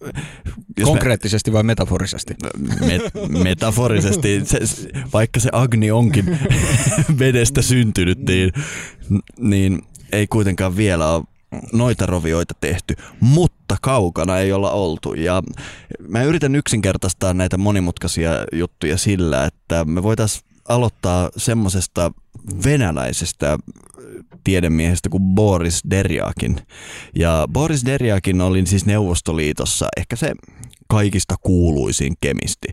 Konkreettisesti me, vai metaforisesti? Me, metaforisesti, se, vaikka se Agni onkin vedestä syntynyt, niin, niin ei kuitenkaan vielä ole noita rovioita tehty, mutta kaukana ei olla oltu. Ja mä yritän yksinkertaistaa näitä monimutkaisia juttuja sillä, että me voitaisiin aloittaa semmoisesta venäläisestä tiedemiehestä kuin Boris Derjakin. Ja Boris Derjakin oli siis Neuvostoliitossa ehkä se kaikista kuuluisin kemisti.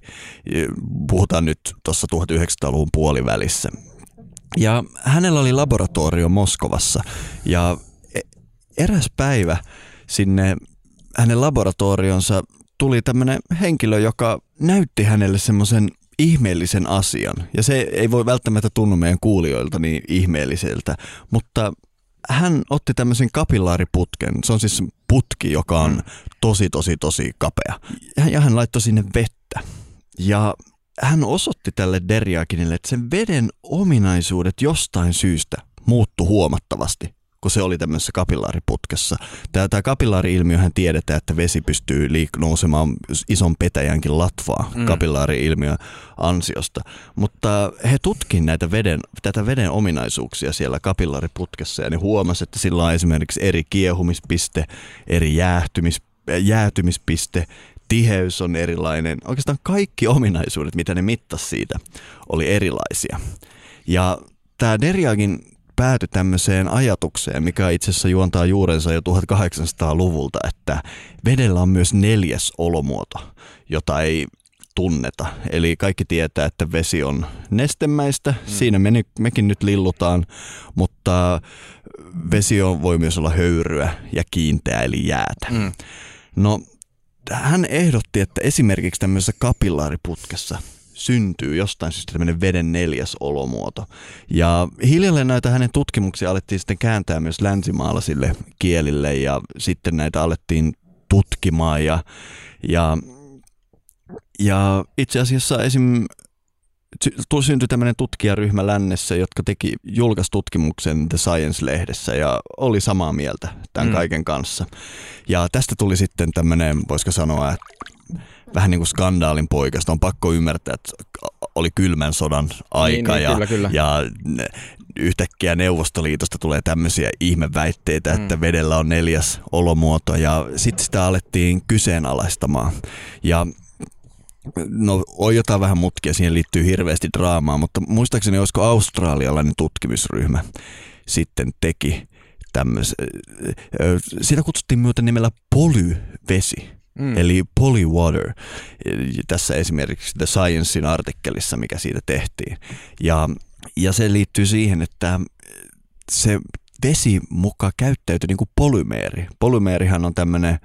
Puhutaan nyt tuossa 1900-luvun puolivälissä. Ja hänellä oli laboratorio Moskovassa ja eräs päivä sinne hänen laboratorionsa tuli tämmöinen henkilö, joka näytti hänelle semmoisen ihmeellisen asian. Ja se ei voi välttämättä tunnu meidän kuulijoilta niin ihmeelliseltä, mutta hän otti tämmöisen kapillaariputken. Se on siis putki, joka on tosi, tosi, tosi kapea. Ja hän laittoi sinne vettä. Ja hän osoitti tälle Derjakinille, että sen veden ominaisuudet jostain syystä muuttu huomattavasti kun se oli tämmöisessä kapillaariputkessa. Tämä, tämä kapillaari-ilmiöhän tiedetään, että vesi pystyy liik- nousemaan ison petäjänkin latvaa mm. kapillaari-ilmiön ansiosta. Mutta he tutkivat näitä veden, tätä veden ominaisuuksia siellä kapillaariputkessa ja ne huomasivat, että sillä on esimerkiksi eri kiehumispiste, eri jäähtymis, jäätymispiste, tiheys on erilainen. Oikeastaan kaikki ominaisuudet, mitä ne mittasi siitä, oli erilaisia. Ja tämä Derjagin päätyi tämmöiseen ajatukseen, mikä itse asiassa juontaa juurensa jo 1800-luvulta, että vedellä on myös neljäs olomuoto, jota ei tunneta. Eli kaikki tietää, että vesi on nestemäistä, mm. siinä me, mekin nyt lillutaan, mutta vesi on, voi myös olla höyryä ja kiinteä eli jäätä. Mm. No hän ehdotti, että esimerkiksi tämmöisessä kapillaariputkessa syntyy jostain syystä tämmöinen veden neljäs olomuoto. Ja hiljalleen näitä hänen tutkimuksia alettiin sitten kääntää myös länsimaalaisille kielille ja sitten näitä alettiin tutkimaan ja, ja, ja itse asiassa esim syntyi tämmöinen tutkijaryhmä lännessä, jotka teki julkaistutkimuksen The Science-lehdessä ja oli samaa mieltä tämän mm. kaiken kanssa. Ja tästä tuli sitten tämmöinen, voisiko sanoa, että vähän niin kuin skandaalin poikasta. On pakko ymmärtää, että oli kylmän sodan aika niin, niin, ja, kyllä, kyllä. ja yhtäkkiä Neuvostoliitosta tulee tämmöisiä ihmeväitteitä, mm. että vedellä on neljäs olomuoto ja sitten sitä alettiin kyseenalaistamaan. Ja No on jotain vähän mutkia, siihen liittyy hirveästi draamaa, mutta muistaakseni olisiko australialainen tutkimusryhmä sitten teki tämmöisen, sitä kutsuttiin myöten nimellä polyvesi. Mm. Eli polywater, tässä esimerkiksi The Sciencein artikkelissa, mikä siitä tehtiin. Ja, ja se liittyy siihen, että se vesi mukaan käyttäytyi niin kuin polymeeri. Polymeerihan on tämmöinen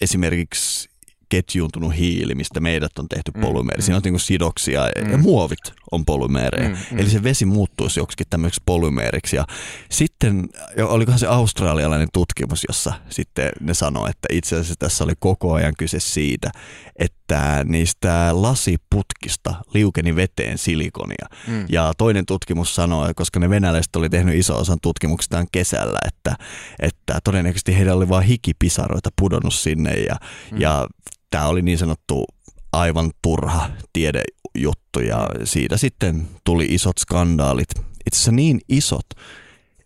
esimerkiksi ketjuuntunut hiili, mistä meidät on tehty mm, polymeeri. Mm, Siinä on niin sidoksia mm. ja muovit on polymeereja. Mm, mm. Eli se vesi muuttuisi joksikin tämmöiseksi polymeeriksi. Ja sitten, olikohan se australialainen tutkimus, jossa sitten ne sanoi, että itse asiassa tässä oli koko ajan kyse siitä, että niistä lasiputkista liukeni veteen silikonia. Mm. Ja toinen tutkimus sanoi, koska ne venäläiset oli tehnyt iso osan tutkimuksistaan kesällä, että, että todennäköisesti heillä oli vain hikipisaroita pudonnut sinne ja, mm. ja tämä oli niin sanottu aivan turha tiedejuttu ja siitä sitten tuli isot skandaalit. Itse asiassa niin isot,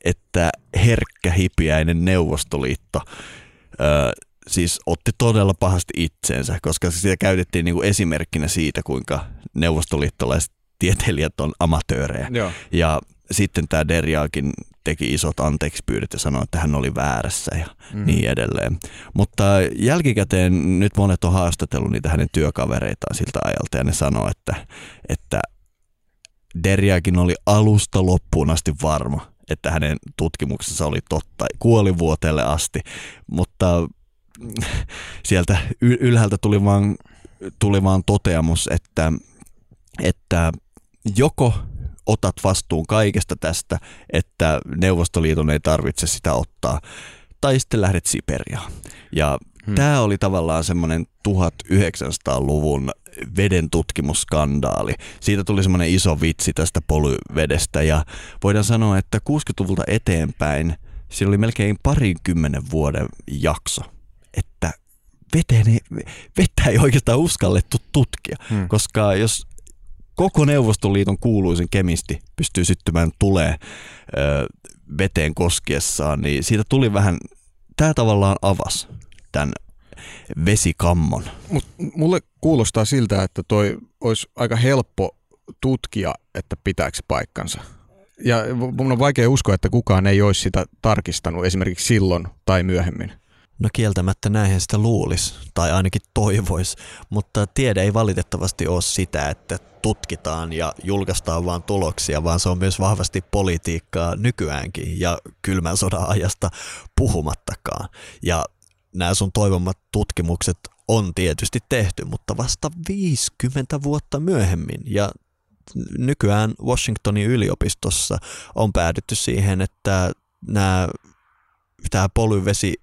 että herkkä hipiäinen Neuvostoliitto ö, siis otti todella pahasti itseensä, koska sitä käytettiin niin kuin esimerkkinä siitä, kuinka neuvostoliittolaiset tieteilijät on amatöörejä. Joo. Ja sitten tämä Derjaakin teki isot anteeksi pyydet ja sanoi, että hän oli väärässä ja mm-hmm. niin edelleen. Mutta jälkikäteen nyt monet on haastatellut niitä hänen työkavereitaan siltä ajalta ja ne sanoo, että, että Derjaakin oli alusta loppuun asti varma, että hänen tutkimuksensa oli totta kuolivuoteelle asti, mutta sieltä ylhäältä tuli vaan, tuli vaan toteamus, että, että joko otat vastuun kaikesta tästä, että Neuvostoliiton ei tarvitse sitä ottaa, tai sitten lähdet Siperiaan. Ja hmm. tämä oli tavallaan semmoinen 1900-luvun veden tutkimusskandaali. Siitä tuli semmoinen iso vitsi tästä polyvedestä ja voidaan sanoa, että 60-luvulta eteenpäin siinä oli melkein parinkymmenen vuoden jakso, että veteen ei, vettä ei oikeastaan uskallettu tutkia, hmm. koska jos koko Neuvostoliiton kuuluisin kemisti pystyy syttymään tulee ö, veteen koskiessaan, niin siitä tuli vähän, tämä tavallaan avas tämän vesikammon. Mut mulle kuulostaa siltä, että toi olisi aika helppo tutkia, että pitääkö paikkansa. Ja mun on vaikea uskoa, että kukaan ei olisi sitä tarkistanut esimerkiksi silloin tai myöhemmin. No kieltämättä näinhän sitä luulisi, tai ainakin toivois, mutta tiede ei valitettavasti ole sitä, että tutkitaan ja julkaistaan vaan tuloksia, vaan se on myös vahvasti politiikkaa nykyäänkin ja kylmän sodan ajasta puhumattakaan. Ja nämä sun toivomat tutkimukset on tietysti tehty, mutta vasta 50 vuotta myöhemmin ja nykyään Washingtonin yliopistossa on päädytty siihen, että nämä tämä polyvesi,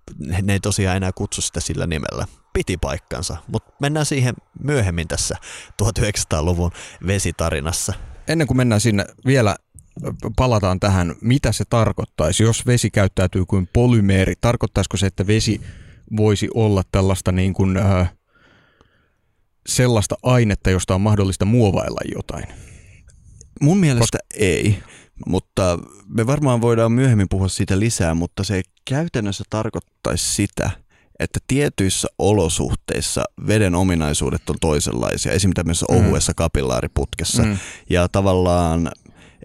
ne ei tosiaan enää kutsu sitä sillä nimellä. Piti paikkansa, mutta mennään siihen myöhemmin tässä 1900-luvun vesitarinassa. Ennen kuin mennään sinne vielä palataan tähän, mitä se tarkoittaisi, jos vesi käyttäytyy kuin polymeeri. Tarkoittaisiko se, että vesi voisi olla tällaista niin kuin, äh, sellaista ainetta, josta on mahdollista muovailla jotain? Mun mielestä Koska... ei, mutta me varmaan voidaan myöhemmin puhua siitä lisää, mutta se käytännössä tarkoittaisi sitä, että tietyissä olosuhteissa veden ominaisuudet on toisenlaisia, esimerkiksi tämmöisessä mm. ohuessa kapillaariputkessa. Mm. Ja tavallaan,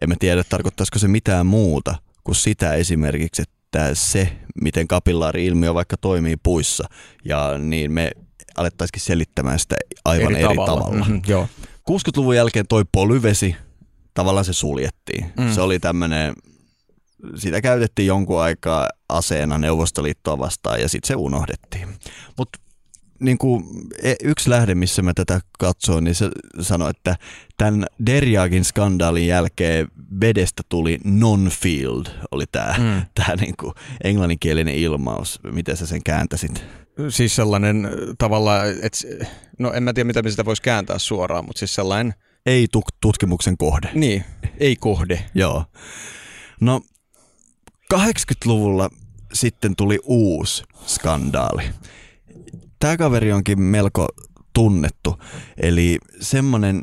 emme tiedä, tarkoittaisiko se mitään muuta kuin sitä esimerkiksi, että se, miten kapillaari-ilmiö vaikka toimii puissa, ja niin me alettaisikin selittämään sitä aivan eri, eri tavalla. tavalla. Mm-hmm, joo. 60-luvun jälkeen toi polyvesi, tavallaan se suljettiin. Mm. Se oli tämmöinen sitä käytettiin jonkun aikaa aseena Neuvostoliittoa vastaan ja sitten se unohdettiin. Mutta niin kuin e, yksi lähde, missä mä tätä katsoin, niin se sanoi, että tämän Derjagin skandaalin jälkeen vedestä tuli non-field, oli tämä mm. tää niin kuin englanninkielinen ilmaus. Miten sä sen kääntäsit? Siis sellainen tavalla, että no en mä tiedä, mitä sitä voisi kääntää suoraan, mutta siis sellainen... Ei tutkimuksen kohde. Niin, ei kohde. Joo. No 80-luvulla sitten tuli uusi skandaali. Tämä kaveri onkin melko tunnettu, eli semmoinen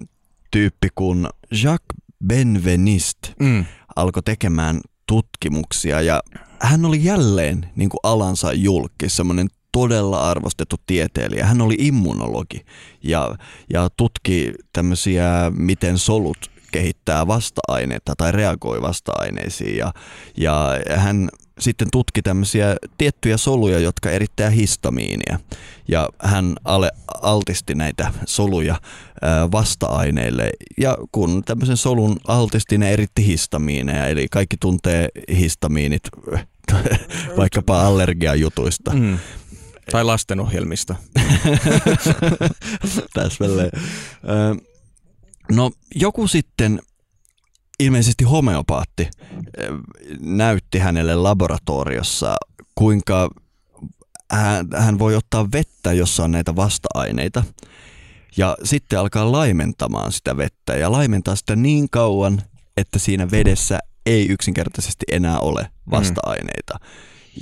tyyppi kuin Jacques Benveniste mm. alkoi tekemään tutkimuksia ja hän oli jälleen niin kuin alansa julkki, semmoinen todella arvostettu tieteilijä. Hän oli immunologi ja, ja tutki tämmöisiä, miten solut kehittää vasta-aineita tai reagoi vasta-aineisiin ja, ja hän sitten tutki tämmöisiä tiettyjä soluja, jotka erittää histamiinia. Ja hän ale, altisti näitä soluja vasta-aineille. Ja kun tämmöisen solun altisti, ne eritti histamiineja. Eli kaikki tuntee histamiinit vaikkapa allergiajutuista. Mm. Tai lastenohjelmista. Täsmälleen. No joku sitten, ilmeisesti homeopaatti, näytti hänelle laboratoriossa, kuinka hän, hän voi ottaa vettä, jossa on näitä vasta-aineita, ja sitten alkaa laimentamaan sitä vettä ja laimentaa sitä niin kauan, että siinä vedessä ei yksinkertaisesti enää ole vasta-aineita. Mm.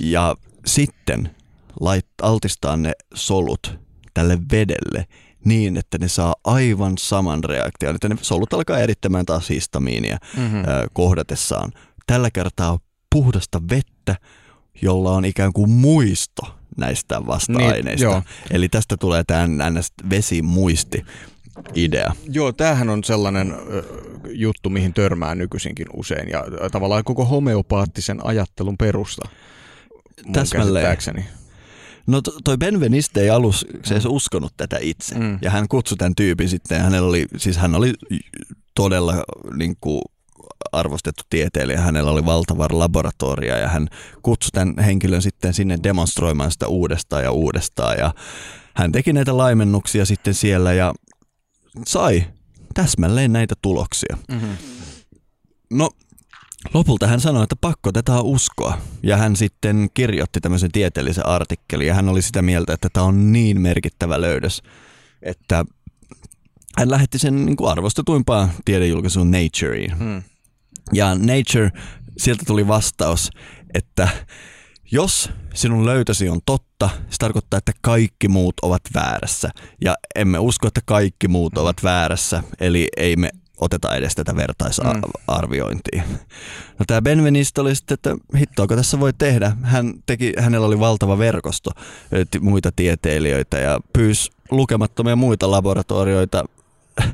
Ja sitten altistaa ne solut tälle vedelle niin, että ne saa aivan saman reaktion, että ne solut alkaa erittämään taas histamiinia mm-hmm. kohdatessaan. Tällä kertaa puhdasta vettä, jolla on ikään kuin muisto näistä vasta-aineista. Niin, Eli tästä tulee tämä vesimuisti idea. Joo, tämähän on sellainen juttu, mihin törmää nykyisinkin usein ja tavallaan koko homeopaattisen ajattelun perusta. Täsmälleen. No toi Benveniste ei alussa se ei uskonut tätä itse. Mm. Ja hän kutsui tämän tyypin sitten, hänellä oli, siis hän oli todella niin kuin, arvostettu tieteilijä, hänellä oli valtava laboratoria ja hän kutsui tämän henkilön sitten sinne demonstroimaan sitä uudestaan ja uudestaan ja hän teki näitä laimennuksia sitten siellä ja sai täsmälleen näitä tuloksia. Mm-hmm. No Lopulta hän sanoi, että pakko tätä on uskoa. Ja hän sitten kirjoitti tämmöisen tieteellisen artikkelin ja hän oli sitä mieltä, että tämä on niin merkittävä löydös, että hän lähetti sen niin kuin arvostetuimpaan tiedejulkaisuun Natureen. Hmm. Ja Nature, sieltä tuli vastaus, että jos sinun löytösi on totta, se tarkoittaa, että kaikki muut ovat väärässä. Ja emme usko, että kaikki muut hmm. ovat väärässä, eli ei me oteta edes tätä vertaisarviointia. Mm. No tämä Benveniste oli sitten, että hittoako tässä voi tehdä. Hän teki, hänellä oli valtava verkosto muita tieteilijöitä ja pyysi lukemattomia muita laboratorioita äh,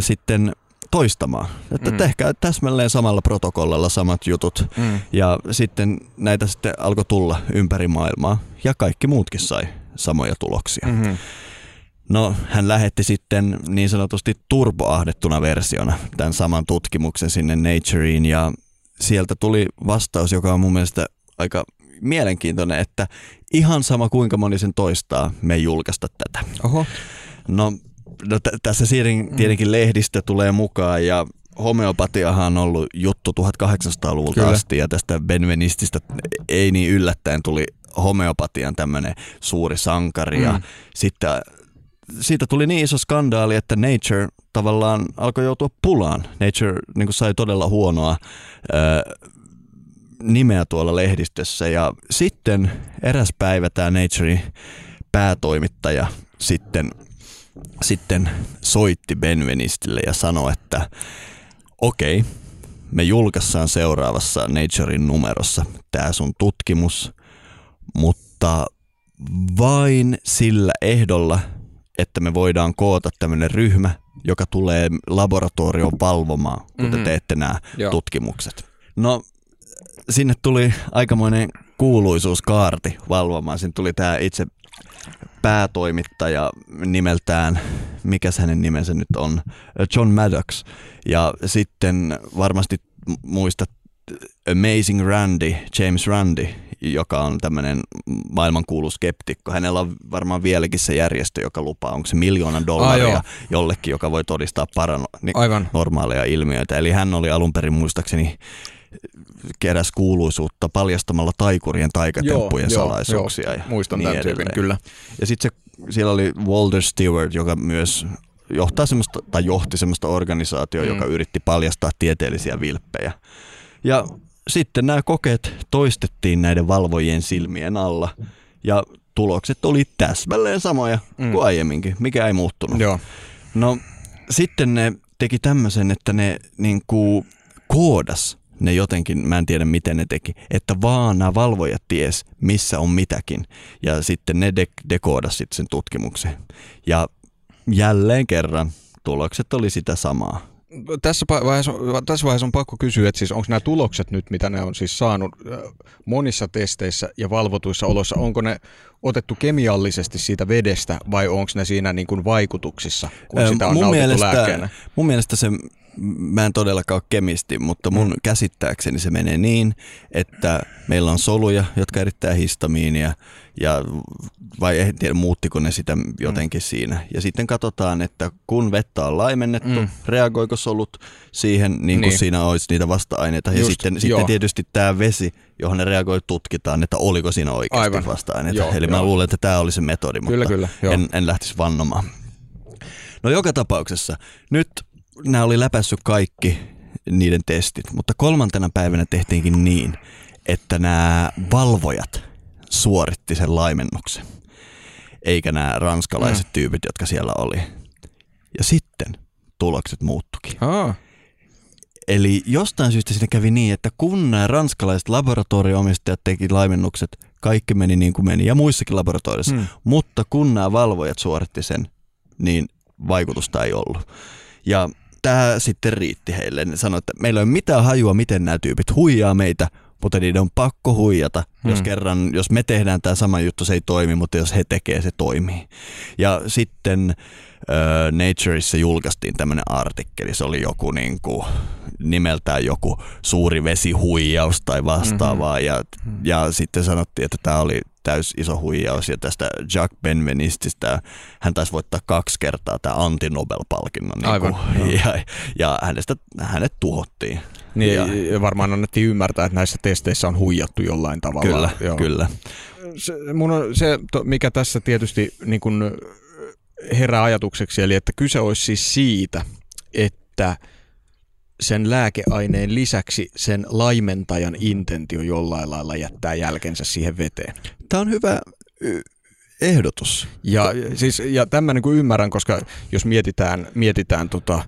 sitten toistamaan. Että mm. tehkää täsmälleen samalla protokollalla samat jutut. Mm. Ja sitten näitä sitten alkoi tulla ympäri maailmaa ja kaikki muutkin sai samoja tuloksia. Mm-hmm. No, hän lähetti sitten niin sanotusti turboahdettuna versiona tämän saman tutkimuksen sinne Natureen ja sieltä tuli vastaus, joka on mun mielestä aika mielenkiintoinen, että ihan sama kuinka moni sen toistaa, me ei julkaista tätä. Oho. No, no t- tässä mm. tietenkin lehdistä tulee mukaan ja homeopatiahan on ollut juttu 1800-luvulta Kyllä. asti ja tästä Benvenististä ei niin yllättäen tuli homeopatian tämmöinen suuri sankari mm. ja sitten siitä tuli niin iso skandaali, että Nature tavallaan alkoi joutua pulaan. Nature niin kuin sai todella huonoa ää, nimeä tuolla lehdistössä ja sitten eräs päivä tämä Naturein päätoimittaja sitten, sitten soitti Benvenistille ja sanoi, että okei, okay, me julkaissaan seuraavassa Naturein numerossa tämä sun tutkimus, mutta vain sillä ehdolla, että me voidaan koota tämmöinen ryhmä, joka tulee laboratorioon valvomaan, kun mm-hmm. te mhm. teette nämä Joo. tutkimukset. No, sinne tuli aikamoinen kuuluisuuskaarti valvomaan. Sinne tuli tämä itse päätoimittaja nimeltään, mikä hänen nimensä nyt on, John Maddox. Ja sitten varmasti muistat Amazing Randy, James Randy, joka on tämmöinen maailmankuulu skeptikko. Hänellä on varmaan vieläkin se järjestö, joka lupaa, onko se miljoonan dollaria ah, jollekin, joka voi todistaa paranormaaleja ilmiöitä. Eli hän oli alun perin muistaakseni keräs kuuluisuutta paljastamalla taikurien taikatemppujen joo, salaisuuksia. Joo, ja muistan niin tämän tyypin, kyllä. Ja sitten siellä oli Walter Stewart, joka myös johtaa semmoista, tai johti semmoista organisaatiota, mm. joka yritti paljastaa tieteellisiä vilppejä. Ja sitten nämä kokeet toistettiin näiden valvojien silmien alla ja tulokset oli täsmälleen samoja mm. kuin aiemminkin, mikä ei muuttunut. Joo. No sitten ne teki tämmöisen, että ne niin kuin koodas ne jotenkin, mä en tiedä miten ne teki, että vaan nämä valvojat ties, missä on mitäkin. Ja sitten ne de- dekoodas sitten sen tutkimuksen. Ja jälleen kerran tulokset oli sitä samaa tässä vaiheessa, tässä vaiheessa on pakko kysyä, että siis onko nämä tulokset nyt, mitä ne on siis saanut monissa testeissä ja valvotuissa oloissa, onko ne otettu kemiallisesti siitä vedestä vai onko ne siinä niin kuin vaikutuksissa, kun sitä on mun mielestä, lääkkeenä? Mun mielestä se mä en todellakaan ole kemisti, mutta mun mm. käsittääkseni se menee niin, että meillä on soluja, jotka erittää histamiinia, ja, vai en tiedä muuttiko ne sitä jotenkin mm. siinä. Ja sitten katsotaan, että kun vettä on laimennettu, mm. reagoiko solut siihen, niin kuin niin. siinä olisi niitä vasta-aineita. Ja Just, sitten, sitten tietysti tämä vesi, johon ne reagoi, tutkitaan, että oliko siinä oikeasti Aivan. vasta-aineita. Joo, Eli joo. mä luulen, että tämä oli se metodi, mutta kyllä, kyllä, en, en lähtisi vannomaan. No joka tapauksessa, nyt nämä oli läpässyt kaikki niiden testit, mutta kolmantena päivänä tehtiinkin niin, että nämä valvojat suoritti sen laimennuksen, eikä nämä ranskalaiset mm. tyypit, jotka siellä oli. Ja sitten tulokset muuttukin. Oh. Eli jostain syystä siinä kävi niin, että kun nämä ranskalaiset laboratorioomistajat teki laimennukset, kaikki meni niin kuin meni, ja muissakin laboratorioissa, mm. mutta kun nämä valvojat suoritti sen, niin vaikutusta ei ollut. Ja tämä sitten riitti heille. Ne sanoi, että meillä ei ole mitään hajua, miten nämä tyypit huijaa meitä, mutta niiden on pakko huijata. Hmm. Jos kerran, jos me tehdään tämä sama juttu, se ei toimi, mutta jos he tekee, se toimii. Ja sitten äh, Natureissa julkaistiin tämmöinen artikkeli, se oli joku niin kuin, nimeltään joku suuri vesihuijaus tai vastaavaa, mm-hmm. ja, ja sitten sanottiin, että tämä oli täys iso huijaus ja tästä Jack Benvenististä hän taisi voittaa kaksi kertaa tämä anti-Nobel-palkinnon. Niin Aivan, kuin, ja, ja hänestä, hänet tuhottiin. Niin, ja, varmaan annettiin ymmärtää, että näissä testeissä on huijattu jollain tavalla. Kyllä, Joo. kyllä. Se, mun on se, mikä tässä tietysti niin kun herää ajatukseksi, eli että kyse olisi siis siitä, että sen lääkeaineen lisäksi sen laimentajan intentio jollain lailla jättää jälkensä siihen veteen. Tämä on hyvä ehdotus. Ja, siis, ja tämän niin kuin ymmärrän, koska jos mietitään, mietitään tota,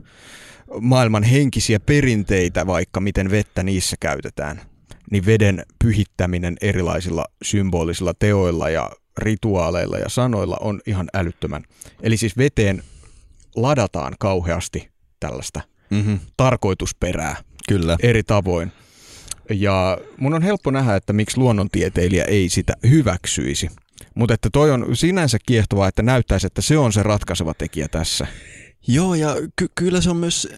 maailman henkisiä perinteitä, vaikka miten vettä niissä käytetään, niin veden pyhittäminen erilaisilla symbolisilla teoilla ja rituaaleilla ja sanoilla on ihan älyttömän. Eli siis veteen ladataan kauheasti tällaista mm-hmm. tarkoitusperää Kyllä. eri tavoin. Ja mun on helppo nähdä, että miksi luonnontieteilijä ei sitä hyväksyisi. Mutta että toi on sinänsä kiehtovaa, että näyttäisi, että se on se ratkaiseva tekijä tässä. Joo, ja ky- kyllä se on myös,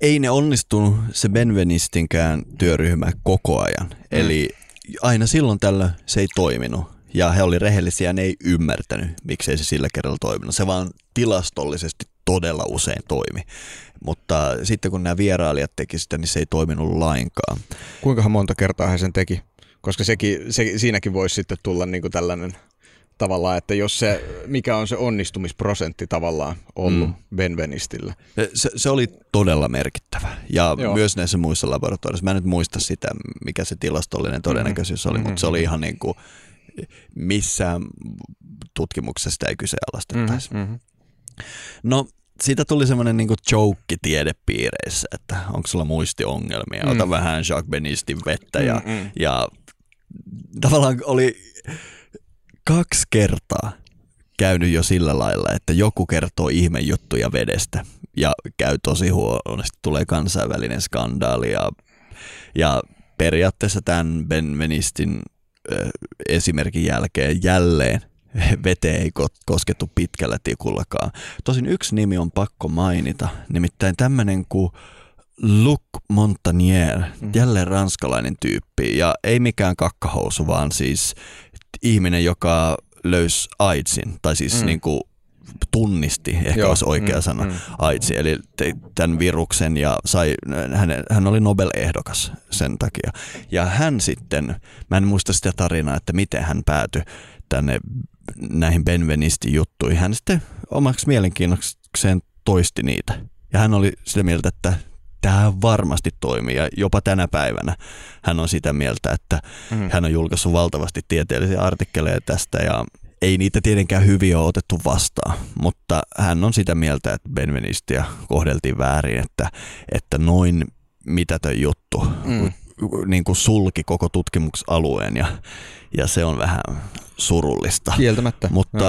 ei ne onnistunut se Benvenistinkään työryhmä koko ajan. Mm. Eli aina silloin tällä se ei toiminut. Ja he oli rehellisiä, ne ei ymmärtänyt, miksei se sillä kerralla toiminut. Se vaan tilastollisesti todella usein toimi. Mutta sitten kun nämä vierailijat teki sitä, niin se ei toiminut lainkaan. Kuinka monta kertaa he sen teki? Koska sekin, se, siinäkin voisi sitten tulla niin kuin tällainen tavallaan, että jos se, mikä on se onnistumisprosentti tavallaan ollut mm. Benvenistillä. Se, se oli todella merkittävä ja Joo. myös näissä muissa laboratorioissa. Mä en nyt muista sitä, mikä se tilastollinen todennäköisyys oli, mm-hmm. mutta se oli ihan niin kuin missään tutkimuksesta ei kyseenalaistettaisi. Mm-hmm. No siitä tuli semmoinen niinku joke tiedepiireissä, että onko sulla muistiongelmia, mm. ota vähän Jacques Benistin vettä ja, mm-hmm. ja tavallaan oli kaksi kertaa käynyt jo sillä lailla, että joku kertoo ihmejuttuja vedestä ja käy tosi huonosti, tulee kansainvälinen skandaali ja, ja periaatteessa tämän Ben Venistin esimerkin jälkeen jälleen veteen ei koskettu pitkällä tikullakaan. Tosin yksi nimi on pakko mainita, nimittäin tämmöinen kuin Luc Montagnier, mm. jälleen ranskalainen tyyppi, ja ei mikään kakkahousu, vaan siis ihminen, joka löysi AIDSin, tai siis mm. niin kuin tunnisti, ehkä Joo. olisi oikea mm, sana, mm. AIDSin, eli tämän viruksen ja sai, hän, hän oli Nobel-ehdokas sen takia. Ja hän sitten, mä en muista sitä tarinaa, että miten hän päätyi tänne näihin Benvenistin juttuihin. Hän sitten omaksi mielenkiinnokseen toisti niitä. Ja hän oli sitä mieltä, että tämä varmasti toimii ja jopa tänä päivänä hän on sitä mieltä, että mm. hän on julkaissut valtavasti tieteellisiä artikkeleja tästä ja ei niitä tietenkään hyviä ole otettu vastaan, mutta hän on sitä mieltä, että Benvenistia kohdeltiin väärin, että, että noin mitätön juttu mm. Niin kuin sulki koko tutkimusalueen ja, ja se on vähän surullista. Kieltämättä. Mutta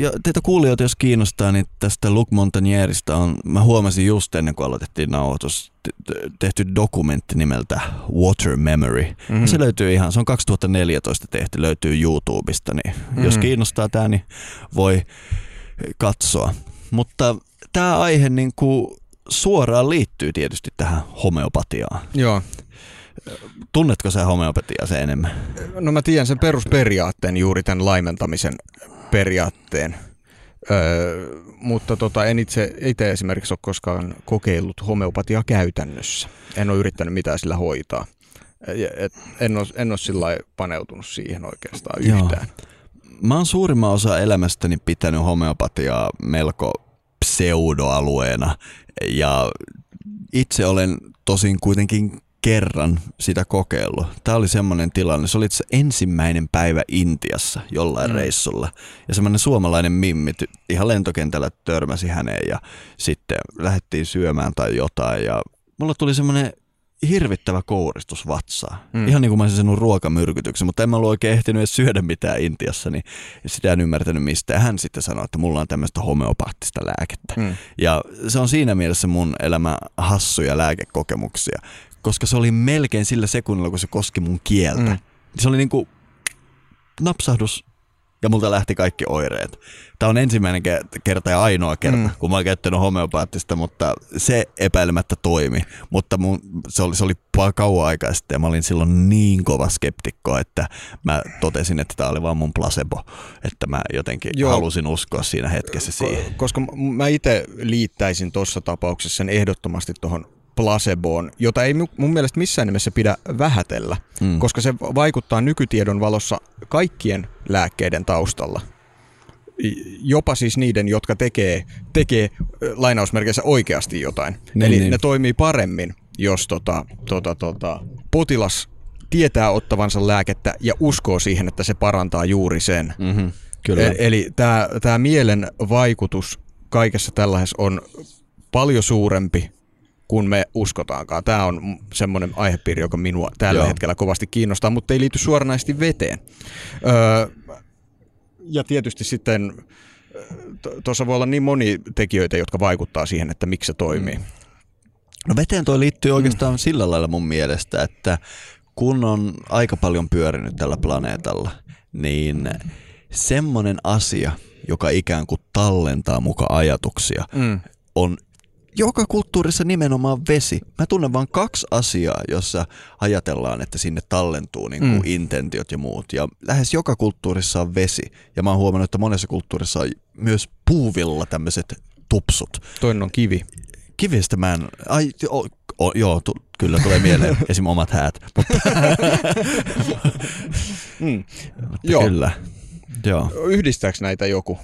ja teitä kuulijoita, jos kiinnostaa, niin tästä Luc Montanierista on, mä huomasin just ennen kuin aloitettiin nauhoitus, tehty dokumentti nimeltä Water Memory. Mm-hmm. Se löytyy ihan, se on 2014 tehty, löytyy YouTubesta, niin mm-hmm. jos kiinnostaa tämä, niin voi katsoa. Mutta tämä aihe niin kuin suoraan liittyy tietysti tähän homeopatiaan. Joo. Tunnetko sä homeopatiaa se enemmän? No mä tiedän sen perusperiaatteen, juuri tämän laimentamisen periaatteen. Öö, mutta tota, en itse, itse esimerkiksi ole koskaan kokeillut homeopatiaa käytännössä. En ole yrittänyt mitään sillä hoitaa. Et en, ole, en ole sillä paneutunut siihen oikeastaan yhtään. Joo. Mä oon suurimman osa elämästäni pitänyt homeopatiaa melko pseudoalueena ja itse olen tosin kuitenkin kerran sitä kokeillut. Tämä oli semmoinen tilanne, se oli se ensimmäinen päivä Intiassa jollain mm. reissulla. Ja semmoinen suomalainen mimmi ihan lentokentällä törmäsi häneen ja sitten lähdettiin syömään tai jotain. Ja mulla tuli semmoinen hirvittävä kouristus vatsaa. Mm. Ihan niin kuin mä olisin sanonut ruokamyrkytyksen, mutta en mä ollut oikein ehtinyt edes syödä mitään Intiassa, niin sitä en ymmärtänyt mistä. hän sitten sanoi, että mulla on tämmöistä homeopaattista lääkettä. Mm. Ja se on siinä mielessä mun elämä hassuja lääkekokemuksia, koska se oli melkein sillä sekunnilla, kun se koski mun kieltä. Mm. Se oli niinku napsahdus ja multa lähti kaikki oireet. Tämä on ensimmäinen kerta ja ainoa kerta, mm. kun mä oon käyttänyt homeopaattista, mutta se epäilemättä toimi. Mutta mun, se, oli, se oli kauan aikaa sitten ja mä olin silloin niin kova skeptikko, että mä totesin, että tämä oli vaan mun placebo. Että mä jotenkin Joo. halusin uskoa siinä hetkessä siihen. Koska mä itse liittäisin tuossa tapauksessa sen ehdottomasti tuohon placeboon, jota ei mun mielestä missään nimessä pidä vähätellä, mm. koska se vaikuttaa nykytiedon valossa kaikkien lääkkeiden taustalla. Jopa siis niiden, jotka tekee, tekee lainausmerkeissä oikeasti jotain. Niin, Eli niin. ne toimii paremmin, jos tota, tota, tota, potilas tietää ottavansa lääkettä ja uskoo siihen, että se parantaa juuri sen. Mm-hmm, kyllä. E- eli tämä mielen vaikutus kaikessa tällaisessa on paljon suurempi kuin me uskotaankaan. Tämä on semmoinen aihepiiri, joka minua tällä Joo. hetkellä kovasti kiinnostaa, mutta ei liity suoranaisesti veteen. Öö, ja tietysti sitten tuossa voi olla niin moni tekijöitä, jotka vaikuttaa siihen, että miksi se toimii. Mm. No veteen toi liittyy oikeastaan mm. sillä lailla mun mielestä, että kun on aika paljon pyörinyt tällä planeetalla, niin semmoinen asia, joka ikään kuin tallentaa muka ajatuksia, mm. on joka kulttuurissa nimenomaan vesi. Mä tunnen vain kaksi asiaa, jossa ajatellaan, että sinne tallentuu niin kuin mm. intentiot ja muut. Ja lähes joka kulttuurissa on vesi. Ja mä oon huomannut, että monessa kulttuurissa on myös puuvilla tämmöiset tupsut. Toinen on kivi. Kivistä mä en... Ai, o, o, joo, tu, kyllä tulee mieleen esim. omat häät. Mutta, mm. mutta joo. kyllä. Joo. Yhdistääkö näitä joku?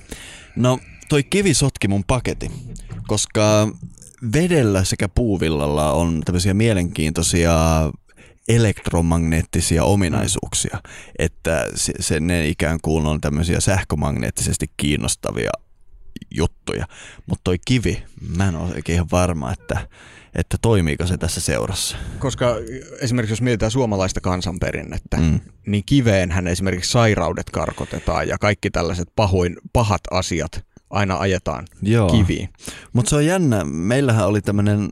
No toi kivi sotki mun paketi, koska vedellä sekä puuvillalla on tämmöisiä mielenkiintoisia elektromagneettisia ominaisuuksia, että se, se ne ikään kuin on tämmöisiä sähkömagneettisesti kiinnostavia juttuja. Mutta toi kivi, mä en ole oikein ihan varma, että, että toimiiko se tässä seurassa. Koska esimerkiksi jos mietitään suomalaista kansanperinnettä, Mm. niin kiveenhän esimerkiksi sairaudet karkotetaan ja kaikki tällaiset pahoin, pahat asiat aina ajetaan Joo. kiviin. Mutta se on jännä. Meillähän oli tämmöinen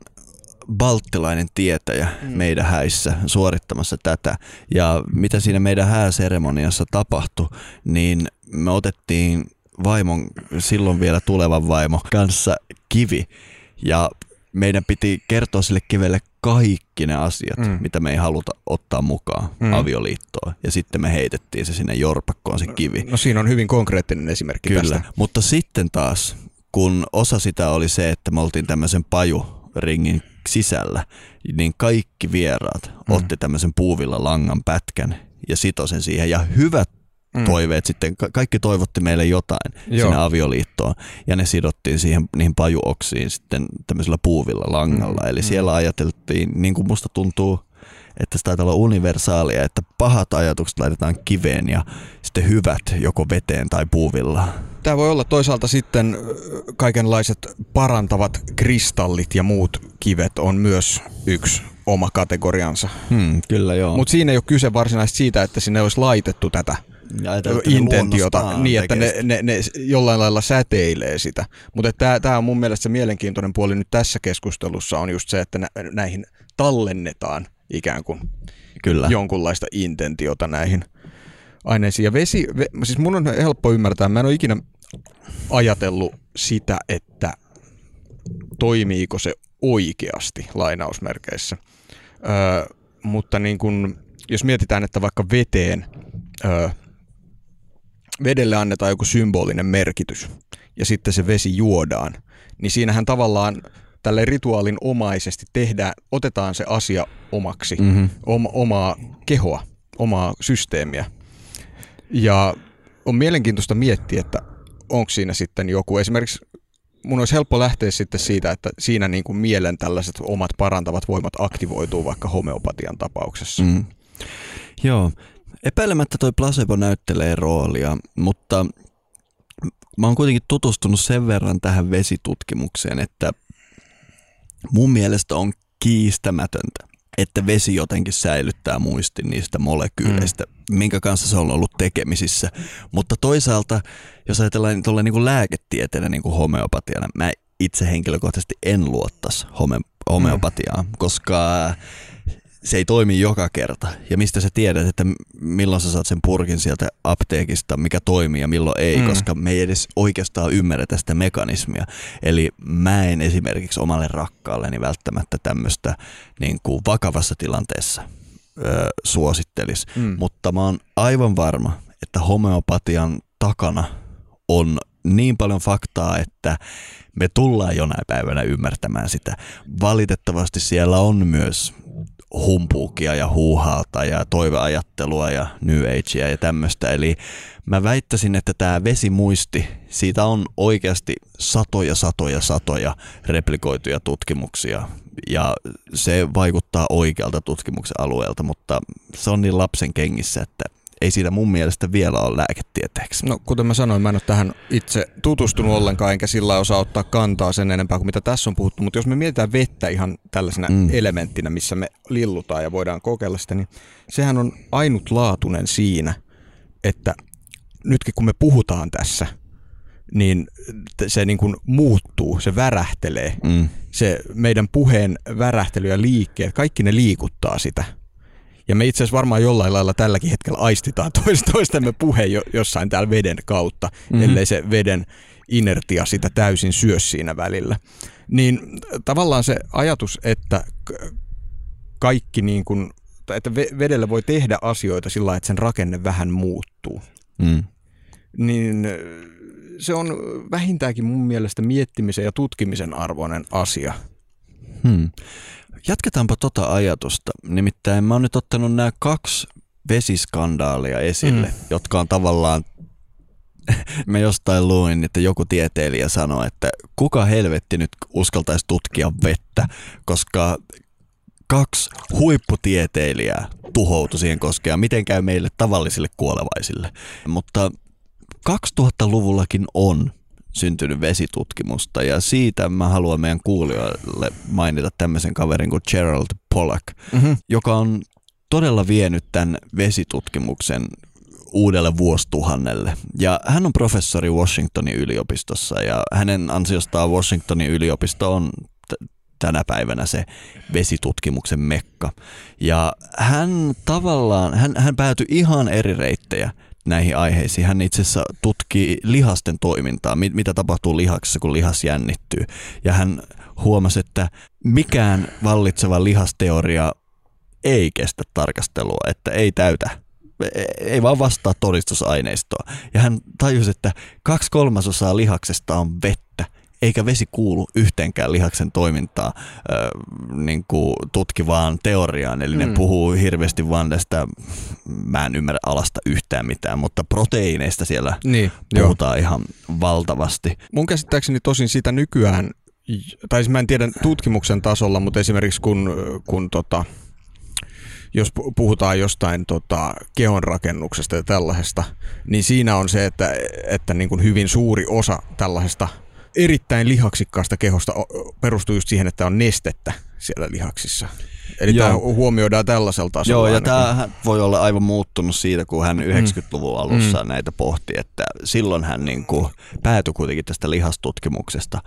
balttilainen tietäjä mm. meidän häissä suorittamassa tätä. Ja mitä siinä meidän hääseremoniassa tapahtui, niin me otettiin vaimon, silloin vielä tulevan vaimo kanssa kivi. Ja meidän piti kertoa sille kivelle kaikki ne asiat, Mm. mitä me ei haluta ottaa mukaan Mm. avioliittoon. Ja sitten me heitettiin se sinne jorpakkoon se kivi. No siinä on hyvin konkreettinen esimerkki Kyllä, tästä. mutta sitten taas, kun osa sitä oli se, että me oltiin tämmöisen pajuringin sisällä, niin kaikki vieraat Mm. otti tämmöisen puuvilla langan pätkän ja sitoi sen siihen. Ja hyvät Mm. toiveet sitten, ka- kaikki toivotti meille jotain Joo. Sinne avioliittoon. Ja ne sidottiin siihen niihin pajuoksiin sitten tämmöisellä puuvilla langalla. Mm. Eli Mm. siellä ajateltiin, niin kuin musta tuntuu, että se taitaa olla universaalia, että pahat ajatukset laitetaan kiveen ja sitten hyvät joko veteen tai puuvilla. Tämä voi olla toisaalta sitten kaikenlaiset parantavat kristallit ja muut kivet on myös yksi oma kategoriansa. Hmm, kyllä joo. Mutta siinä ei ole kyse varsinaisesti siitä, että sinne olisi laitettu tätä Intentiota niin, että ne, ne, ne jollain lailla säteilee sitä. Mutta tämä on mun mielestä se mielenkiintoinen puoli nyt tässä keskustelussa on just se, että nä, näihin tallennetaan ikään kuin. Kyllä. jonkunlaista intentiota näihin aineisiin. Ja vesi, ve, siis mun on helppo ymmärtää, mä en ole ikinä ajatellut sitä, että toimiiko se oikeasti lainausmerkeissä. Öö, mutta niin kun, jos mietitään, että vaikka veteen, öö, vedelle annetaan joku symbolinen merkitys ja sitten se vesi juodaan, niin siinähän tavallaan tälle rituaalin omaisesti tehdään, otetaan se asia omaksi, Mm-hmm. oma, omaa kehoa, omaa systeemiä. Ja on mielenkiintoista miettiä, että onko siinä sitten joku, esimerkiksi mun olisi helppo lähteä sitten siitä, että siinä niin kuin mielen tällaiset omat parantavat voimat aktivoituu vaikka homeopatian tapauksessa. Mm. Joo, epäilemättä toi placebo näyttelee roolia, mutta mä oon kuitenkin tutustunut sen verran tähän vesitutkimukseen, että mun mielestä on kiistämätöntä, että vesi jotenkin säilyttää muistin niistä molekyyleistä, mm. minkä kanssa se on ollut tekemisissä. Mutta toisaalta, jos ajatellaan tuolla niin kuin lääketieteellä niin kuin homeopatiana, mä itse henkilökohtaisesti en luottaisi home, homeopatiaan, mm. koska se ei toimi joka kerta. Ja mistä sä tiedät, että milloin sä saat sen purkin sieltä apteekista, mikä toimii ja milloin ei, Mm. koska me ei edes oikeastaan ymmärretä sitä mekanismia. Eli mä en esimerkiksi omalle rakkaalleni välttämättä tämmöistä niin kuin vakavassa tilanteessa ö, suosittelisi. Mm. Mutta mä oon aivan varma, että homeopatian takana on niin paljon faktaa, että me tullaan jonain päivänä ymmärtämään sitä. Valitettavasti siellä on myös humpuukia ja huuhaalta ja toiveajattelua ja New Agea ja tämmöistä. Eli mä väittäisin, että tämä vesimuisti, siitä on oikeasti satoja, satoja, satoja replikoituja tutkimuksia ja se vaikuttaa oikealta tutkimuksen alueelta, mutta se on niin lapsen kengissä, että ei siitä mun mielestä vielä ole lääketieteeksi. No kuten mä sanoin, mä en ole tähän itse tutustunut ollenkaan, enkä sillä osaa ottaa kantaa sen enempää kuin mitä tässä on puhuttu, mutta jos me mietitään vettä ihan tällaisena mm. Elementtinä, missä me lillutaan ja voidaan kokeilla sitä, niin sehän on ainutlaatuinen siinä, että nytkin kun me puhutaan tässä, niin se niin kuin muuttuu, se värähtelee. Mm. Se meidän puheen värähtely ja liikkeet, kaikki ne liikuttaa sitä. Ja me itse asiassa varmaan jollain lailla tälläkin hetkellä aistitaan tois- toistemme puhe jo, jossain täällä veden kautta, mm-hmm. Mhm. ellei se veden inertia sitä täysin syö siinä välillä. Niin tavallaan se ajatus, että kaikki niin kuin, että ve- vedellä voi tehdä asioita sillä että sen rakenne vähän muuttuu, Mm. niin ö, se on vähintäänkin mun mielestä miettimisen ja tutkimisen arvoinen asia. Hmm. Jatketaanpa tota ajatusta. Nimittäin mä oon nyt ottanut nämä kaksi vesiskandaalia esille, Mm. jotka on tavallaan Mä jostain luin, että joku tieteilijä sanoi, että kuka helvetti nyt uskaltaisi tutkia vettä, koska kaksi huipputieteilijää tuhoutui siihen koskea, miten käy meille tavallisille kuolevaisille. Mutta 2000-luvullakin on syntynyt vesitutkimusta ja siitä mä haluan meidän kuulijoille mainita tämmöisen kaverin kuin Gerald Pollack, mm-hmm. joka on todella vienyt tämän vesitutkimuksen uudelle vuosituhannelle. Ja hän on professori Washingtonin yliopistossa ja hänen ansiostaan Washingtonin yliopisto on t- tänä päivänä se vesitutkimuksen mekka. Ja hän tavallaan, hän, hän päätyi ihan eri reittejä näihin aiheisiin. Hän itse asiassa tutkii lihasten toimintaa, mit, mitä tapahtuu lihaksessa, kun lihas jännittyy. Ja hän huomasi, että mikään vallitseva lihasteoria ei kestä tarkastelua, että ei täytä ei vaan vastaa todistusaineistoa. Ja hän tajusi, että kaksi kolmasosaa lihaksesta on vettä, eikä vesi kuulu yhteenkään lihaksen toimintaa äh, niin kuin tutkivaan teoriaan. Eli mm. ne puhuu hirveästi vaan tästä, mä en ymmärrä alasta yhtään mitään, mutta proteiineista siellä niin, puhutaan jo. ihan valtavasti. Mun käsittääkseni tosin sitä nykyään, tai siis mä en tiedä tutkimuksen tasolla, mutta esimerkiksi kun, kun tota, jos puhutaan jostain tota, kehonrakennuksesta ja tällaisesta, niin siinä on se, että, että niin kuin hyvin suuri osa tällaisesta erittäin lihaksikkaasta kehosta perustuu just siihen, että on nestettä siellä lihaksissa. Eli Joo. tämä huomioidaan tällaisella tasolla. Joo, ja tämä voi olla aivan muuttunut siitä, kun hän 90-luvun mm. alussa mm. näitä pohti, että silloin hän niin kuin päätyi kuitenkin tästä lihastutkimuksesta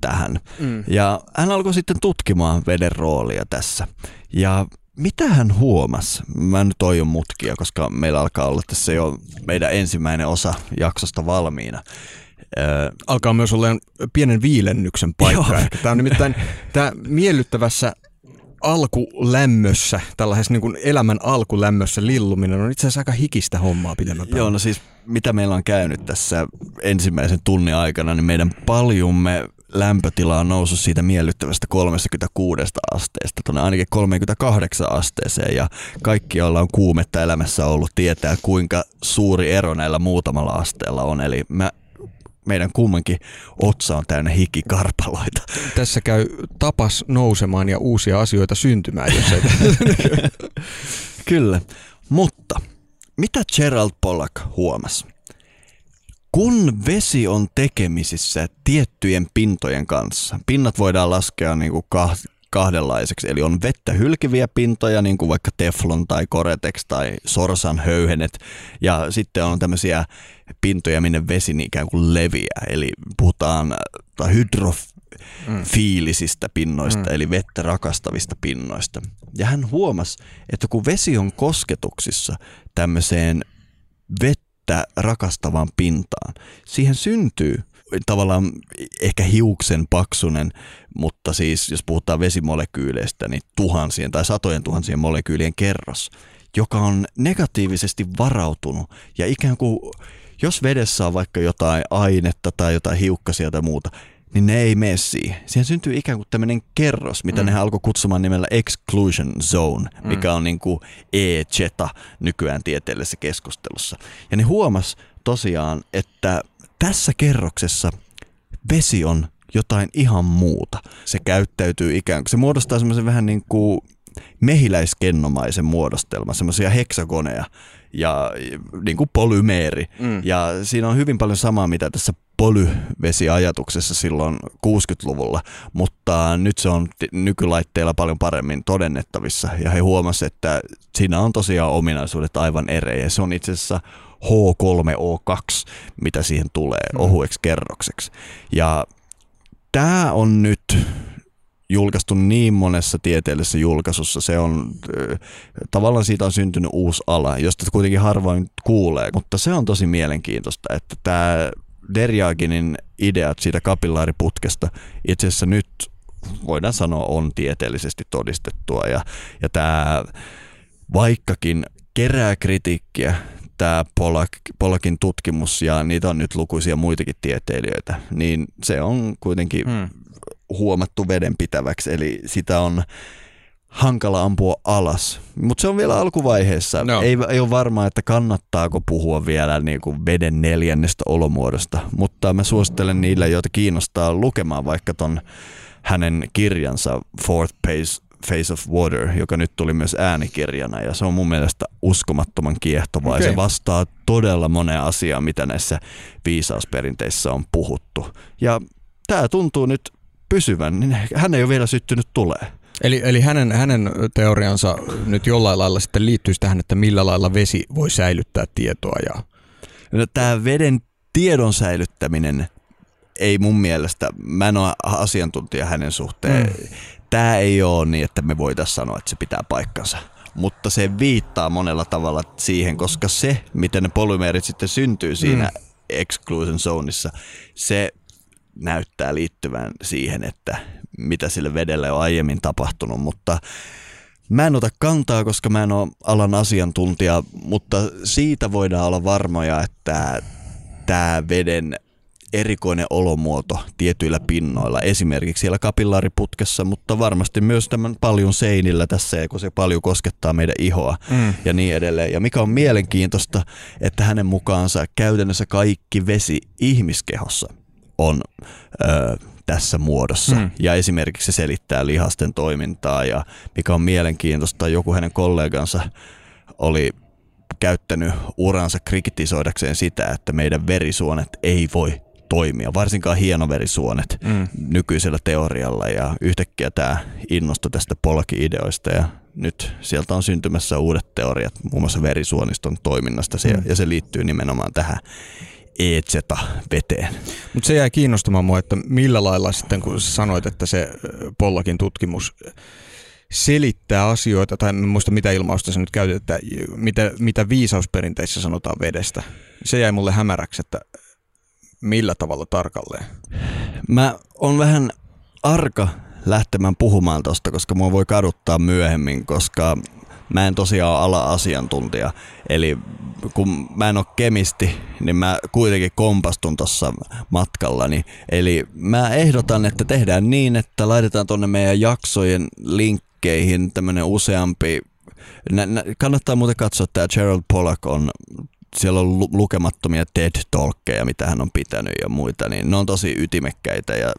tähän. Mm. Ja hän alkoi sitten tutkimaan veden roolia tässä. Ja mitä hän huomasi? Mä nyt oon mutkia, koska meillä alkaa olla tässä jo meidän ensimmäinen osa jaksosta valmiina. Öö, alkaa myös olla pienen viilennyksen paikka. Tämä on nimittäin tämä miellyttävässä alkulämmössä, tällaisessa niin kuin elämän alkulämmössä lilluminen on itse asiassa aika hikistä hommaa pidemmän Joo, no siis mitä meillä on käynyt tässä ensimmäisen tunnin aikana, niin meidän paljumme lämpötila on noussut siitä miellyttävästä 36 asteesta tuonne ainakin 38 asteeseen ja kaikki, joilla on kuumetta elämässä ollut, tietää kuinka suuri ero näillä muutamalla asteella on. Eli mä meidän kummankin otsa on täynnä hikikarpaloita. Tässä käy tapas nousemaan ja uusia asioita syntymään, jos ei Kyllä, mutta mitä Gerald Pollack huomasi? Kun vesi on tekemisissä tiettyjen pintojen kanssa, pinnat voidaan laskea niin kuin kahdenlaiseksi, eli on vettä hylkiviä pintoja, niin kuin vaikka teflon tai koretex tai sorsan höyhenet, ja sitten on tämmöisiä pintoja, minne vesi niin ikään kuin leviää, eli puhutaan hydrofiilisistä pinnoista, mm. eli vettä rakastavista pinnoista. Ja hän huomasi, että kun vesi on kosketuksissa tämmöiseen vettä rakastavaan pintaan. Siihen syntyy tavallaan ehkä hiuksen paksunen, mutta siis jos puhutaan vesimolekyyleistä, niin tuhansien tai satojen tuhansien molekyylien kerros, joka on negatiivisesti varautunut ja ikään kuin jos vedessä on vaikka jotain ainetta tai jotain hiukkasia tai muuta, niin ne ei mene siihen. Siihen syntyy ikään kuin tämmöinen kerros, mitä mm. ne alkoi kutsumaan nimellä exclusion zone, mm. mikä on niin kuin e-cheta nykyään tieteellisessä keskustelussa. Ja ne huomas tosiaan, että tässä kerroksessa vesi on jotain ihan muuta. Se käyttäytyy ikään kuin, se muodostaa semmoisen vähän niin kuin mehiläiskennomaisen muodostelman, semmoisia heksagoneja ja niin kuin polymeeri. Mm. Ja siinä on hyvin paljon samaa, mitä tässä polyvesiajatuksessa silloin 60-luvulla, mutta nyt se on nykylaitteilla paljon paremmin todennettavissa. Ja he huomasivat, että siinä on tosiaan ominaisuudet aivan eri. se on itse asiassa H3O2, mitä siihen tulee mm. ohueksi kerrokseksi. Ja tämä on nyt julkaistu niin monessa tieteellisessä julkaisussa. Se on, tavallaan siitä on syntynyt uusi ala, josta kuitenkin harvoin kuulee, mutta se on tosi mielenkiintoista, että tämä Derjaginin ideat siitä kapillaariputkesta itse asiassa nyt voidaan sanoa on tieteellisesti todistettua ja, ja tämä vaikkakin kerää kritiikkiä tämä Polak, Polakin tutkimus ja niitä on nyt lukuisia muitakin tieteilijöitä, niin se on kuitenkin hmm. huomattu vedenpitäväksi, eli sitä on hankala ampua alas. Mutta se on vielä alkuvaiheessa. No. Ei, ei ole varmaa, että kannattaako puhua vielä niin kuin veden neljännestä olomuodosta, mutta mä suosittelen niille, joita kiinnostaa lukemaan vaikka ton hänen kirjansa Fourth Phase, Face of Water, joka nyt tuli myös äänikirjana ja se on mun mielestä uskomattoman kiehtovaa okay. ja se vastaa todella moneen asiaan, mitä näissä viisausperinteissä on puhuttu. Ja tämä tuntuu nyt pysyvän, niin hän ei ole vielä syttynyt tulee. Eli, eli hänen, hänen teoriansa nyt jollain lailla sitten liittyy tähän, että millä lailla vesi voi säilyttää tietoa. Ja... No, tämä veden tiedon säilyttäminen ei mun mielestä, mä en ole asiantuntija hänen suhteen. Mm. Tämä ei ole niin, että me voitaisiin sanoa, että se pitää paikkansa. Mutta se viittaa monella tavalla siihen, koska se, miten ne polymeerit sitten syntyy siinä mm. exclusion zoneissa, se näyttää liittyvän siihen, että mitä sille vedelle on aiemmin tapahtunut, mutta Mä en ota kantaa, koska mä en ole alan asiantuntija, mutta siitä voidaan olla varmoja, että tämä veden erikoinen olomuoto tietyillä pinnoilla, esimerkiksi siellä kapillaariputkessa, mutta varmasti myös tämän paljon seinillä tässä, kun se paljon koskettaa meidän ihoa Mm. ja niin edelleen. Ja mikä on mielenkiintoista, että hänen mukaansa käytännössä kaikki vesi ihmiskehossa on ö, tässä muodossa. Mm. Ja esimerkiksi se selittää lihasten toimintaa ja mikä on mielenkiintoista, joku hänen kollegansa oli käyttänyt uransa kritisoidakseen sitä, että meidän verisuonet ei voi toimia, varsinkaan hienoverisuonet Mm. nykyisellä teorialla ja yhtäkkiä tämä innostui tästä polki-ideoista ja nyt sieltä on syntymässä uudet teoriat muun muassa verisuoniston toiminnasta se, Mm. ja se liittyy nimenomaan tähän EZ-veteen. Mutta se jäi kiinnostamaan mua, että millä lailla sitten, kun sanoit, että se Pollakin tutkimus selittää asioita, tai en muista mitä ilmausta sä nyt käytit, että mitä, mitä viisausperinteissä sanotaan vedestä. Se jäi mulle hämäräksi, että millä tavalla tarkalleen. Mä on vähän arka lähtemään puhumaan tosta, koska mua voi kaduttaa myöhemmin, koska mä en tosiaan ole ala-asiantuntija. Eli kun mä en ole kemisti, niin mä kuitenkin kompastun tuossa matkallani. Eli mä ehdotan, että tehdään niin, että laitetaan tonne meidän jaksojen linkkeihin tämmönen useampi kannattaa muuten katsoa, että Gerald Pollack on, siellä on lu- lukemattomia TED-talkkeja, mitä hän on pitänyt ja muita, niin ne on tosi ytimekkäitä ja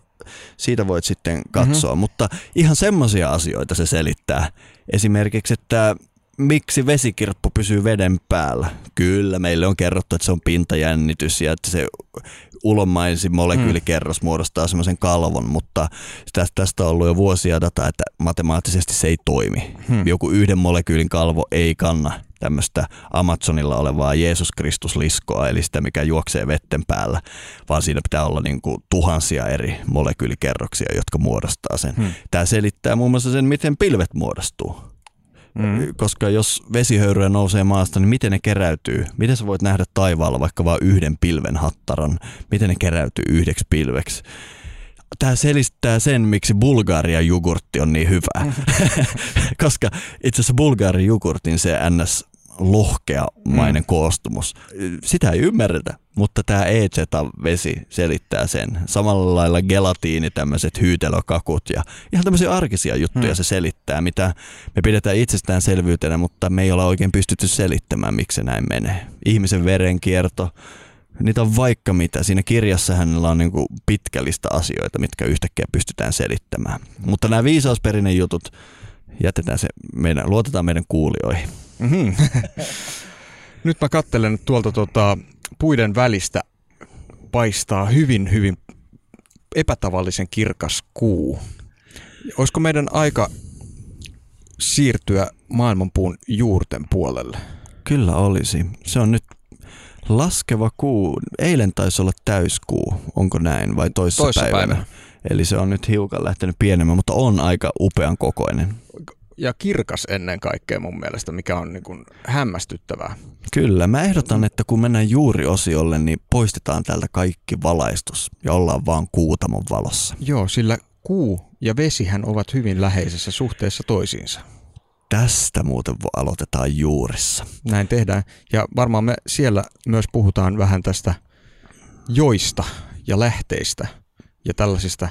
siitä voit sitten katsoa. Mm-hmm. Mutta ihan semmoisia asioita se selittää. Esimerkiksi, että miksi vesikirppu pysyy veden päällä. Kyllä, meille on kerrottu, että se on pintajännitys ja että se ulomaisin molekyylikerros muodostaa semmoisen kalvon, mutta tästä, tästä on ollut jo vuosia dataa, että matemaattisesti se ei toimi. Hmm. Joku yhden molekyylin kalvo ei kanna tämmöistä Amazonilla olevaa Jeesus Kristus liskoa, eli sitä, mikä juoksee vetten päällä, vaan siinä pitää olla niin kuin tuhansia eri molekyylikerroksia, jotka muodostaa sen. Hmm. Tämä selittää muun muassa sen, miten pilvet muodostuu. Mm. Koska jos vesihöyryä nousee maasta, niin miten ne keräytyy? Miten sä voit nähdä taivaalla vaikka vain yhden pilven hattaran? Miten ne keräytyy yhdeksi pilveksi? Tämä selittää sen, miksi Bulgarian jogurtti on niin hyvä. Koska itse asiassa Bulgarian jogurtin se ns lohkeamainen mm. koostumus. Sitä ei ymmärretä, mutta tämä EZ-vesi selittää sen. Samalla lailla gelatiini, tämmöiset hyytelökakut ja ihan tämmöisiä arkisia juttuja mm. se selittää, mitä me pidetään itsestäänselvyytenä, mutta me ei olla oikein pystytty selittämään, miksi se näin menee. Ihmisen verenkierto, niitä on vaikka mitä. Siinä kirjassa hänellä on niinku pitkä lista asioita, mitkä yhtäkkiä pystytään selittämään. Mutta nämä viisausperinen jutut, jätetään se meidän, luotetaan meidän kuulijoihin. Mm-hmm. Nyt mä kattelen että tuolta tota, puiden välistä paistaa hyvin, hyvin epätavallisen kirkas kuu. Olisiko meidän aika siirtyä maailmanpuun juurten puolelle? Kyllä olisi. Se on nyt laskeva kuu. Eilen taisi olla täyskuu, onko näin, vai toissa, Toissa päivänä. päivänä. Eli se on nyt hiukan lähtenyt pienemmän, mutta on aika upean kokoinen. Ja kirkas ennen kaikkea mun mielestä, mikä on niin kuin hämmästyttävää. Kyllä, mä ehdotan, että kun mennään juuriosiolle, niin poistetaan täältä kaikki valaistus ja ollaan vaan kuutamon valossa. Joo, sillä kuu ja vesihän ovat hyvin läheisessä suhteessa toisiinsa. Tästä muuten aloitetaan juurissa. Näin tehdään. Ja varmaan me siellä myös puhutaan vähän tästä joista ja lähteistä ja tällaisista,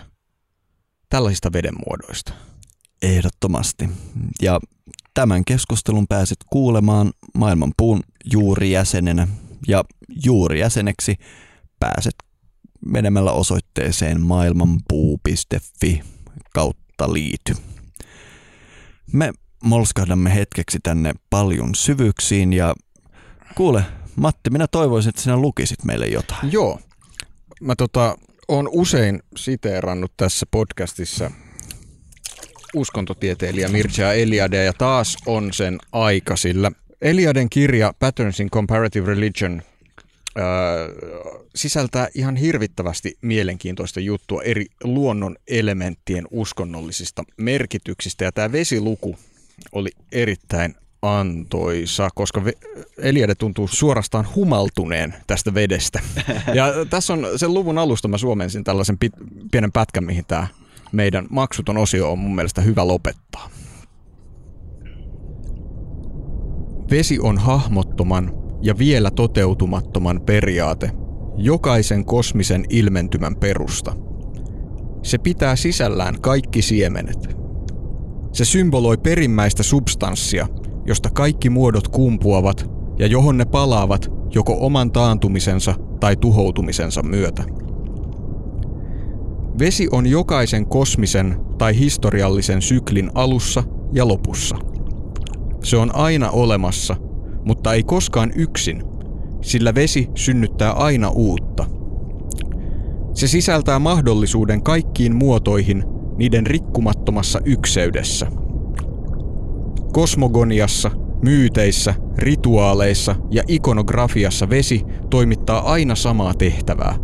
tällaisista vedenmuodoista. Ehdottomasti. Ja tämän keskustelun pääsit kuulemaan Maailmanpuun juurijäsenenä ja juurijäseneksi pääset menemällä osoitteeseen maailmanpuu.fi kautta liity. Me molskahdamme hetkeksi tänne paljon syvyyksiin ja kuule Matti, minä toivoisin, että sinä lukisit meille jotain. Joo. Mä tota, on usein siteerannut tässä podcastissa uskontotieteilijä Mircea Eliade ja taas on sen aika, sillä Eliaden kirja Patterns in Comparative Religion öö, sisältää ihan hirvittävästi mielenkiintoista juttua eri luonnon elementtien uskonnollisista merkityksistä. Ja tämä vesiluku oli erittäin antoisa, koska Eliade tuntuu suorastaan humaltuneen tästä vedestä. Ja tässä on sen luvun alusta mä suomensin tällaisen pit, pienen pätkän, mihin tämä meidän maksuton osio on mun mielestä hyvä lopettaa. Vesi on hahmottoman ja vielä toteutumattoman periaate, jokaisen kosmisen ilmentymän perusta. Se pitää sisällään kaikki siemenet. Se symboloi perimmäistä substanssia, josta kaikki muodot kumpuavat ja johon ne palaavat joko oman taantumisensa tai tuhoutumisensa myötä. Vesi on jokaisen kosmisen tai historiallisen syklin alussa ja lopussa. Se on aina olemassa, mutta ei koskaan yksin, sillä vesi synnyttää aina uutta. Se sisältää mahdollisuuden kaikkiin muotoihin niiden rikkumattomassa ykseydessä. Kosmogoniassa, myyteissä, rituaaleissa ja ikonografiassa vesi toimittaa aina samaa tehtävää.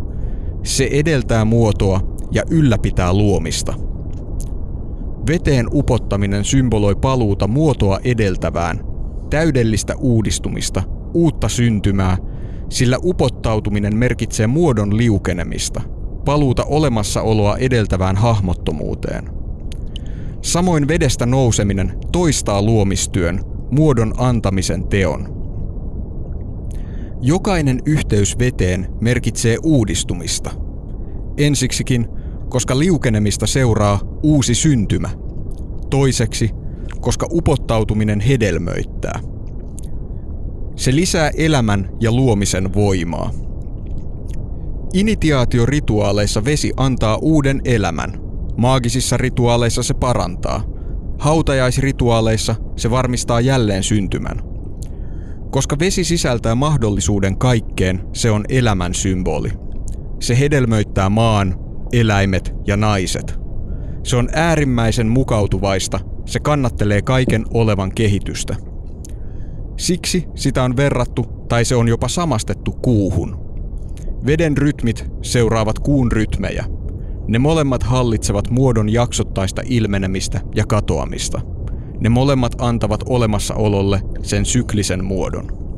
Se edeltää muotoa ja ylläpitää luomista. Veteen upottaminen symboloi paluuta muotoa edeltävään, täydellistä uudistumista, uutta syntymää, sillä upottautuminen merkitsee muodon liukenemista, paluuta olemassaoloa edeltävään hahmottomuuteen. Samoin vedestä nouseminen toistaa luomistyön, muodon antamisen teon. Jokainen yhteys veteen merkitsee uudistumista. Ensiksikin koska liukenemista seuraa uusi syntymä. Toiseksi, koska upottautuminen hedelmöittää. Se lisää elämän ja luomisen voimaa. Initiaatiorituaaleissa vesi antaa uuden elämän. Maagisissa rituaaleissa se parantaa. Hautajaisrituaaleissa se varmistaa jälleen syntymän. Koska vesi sisältää mahdollisuuden kaikkeen, se on elämän symboli. Se hedelmöittää maan, eläimet ja naiset. Se on äärimmäisen mukautuvaista, se kannattelee kaiken olevan kehitystä. Siksi sitä on verrattu tai se on jopa samastettu kuuhun. Veden rytmit seuraavat kuun rytmejä. Ne molemmat hallitsevat muodon jaksottaista ilmenemistä ja katoamista. Ne molemmat antavat olemassaololle sen syklisen muodon.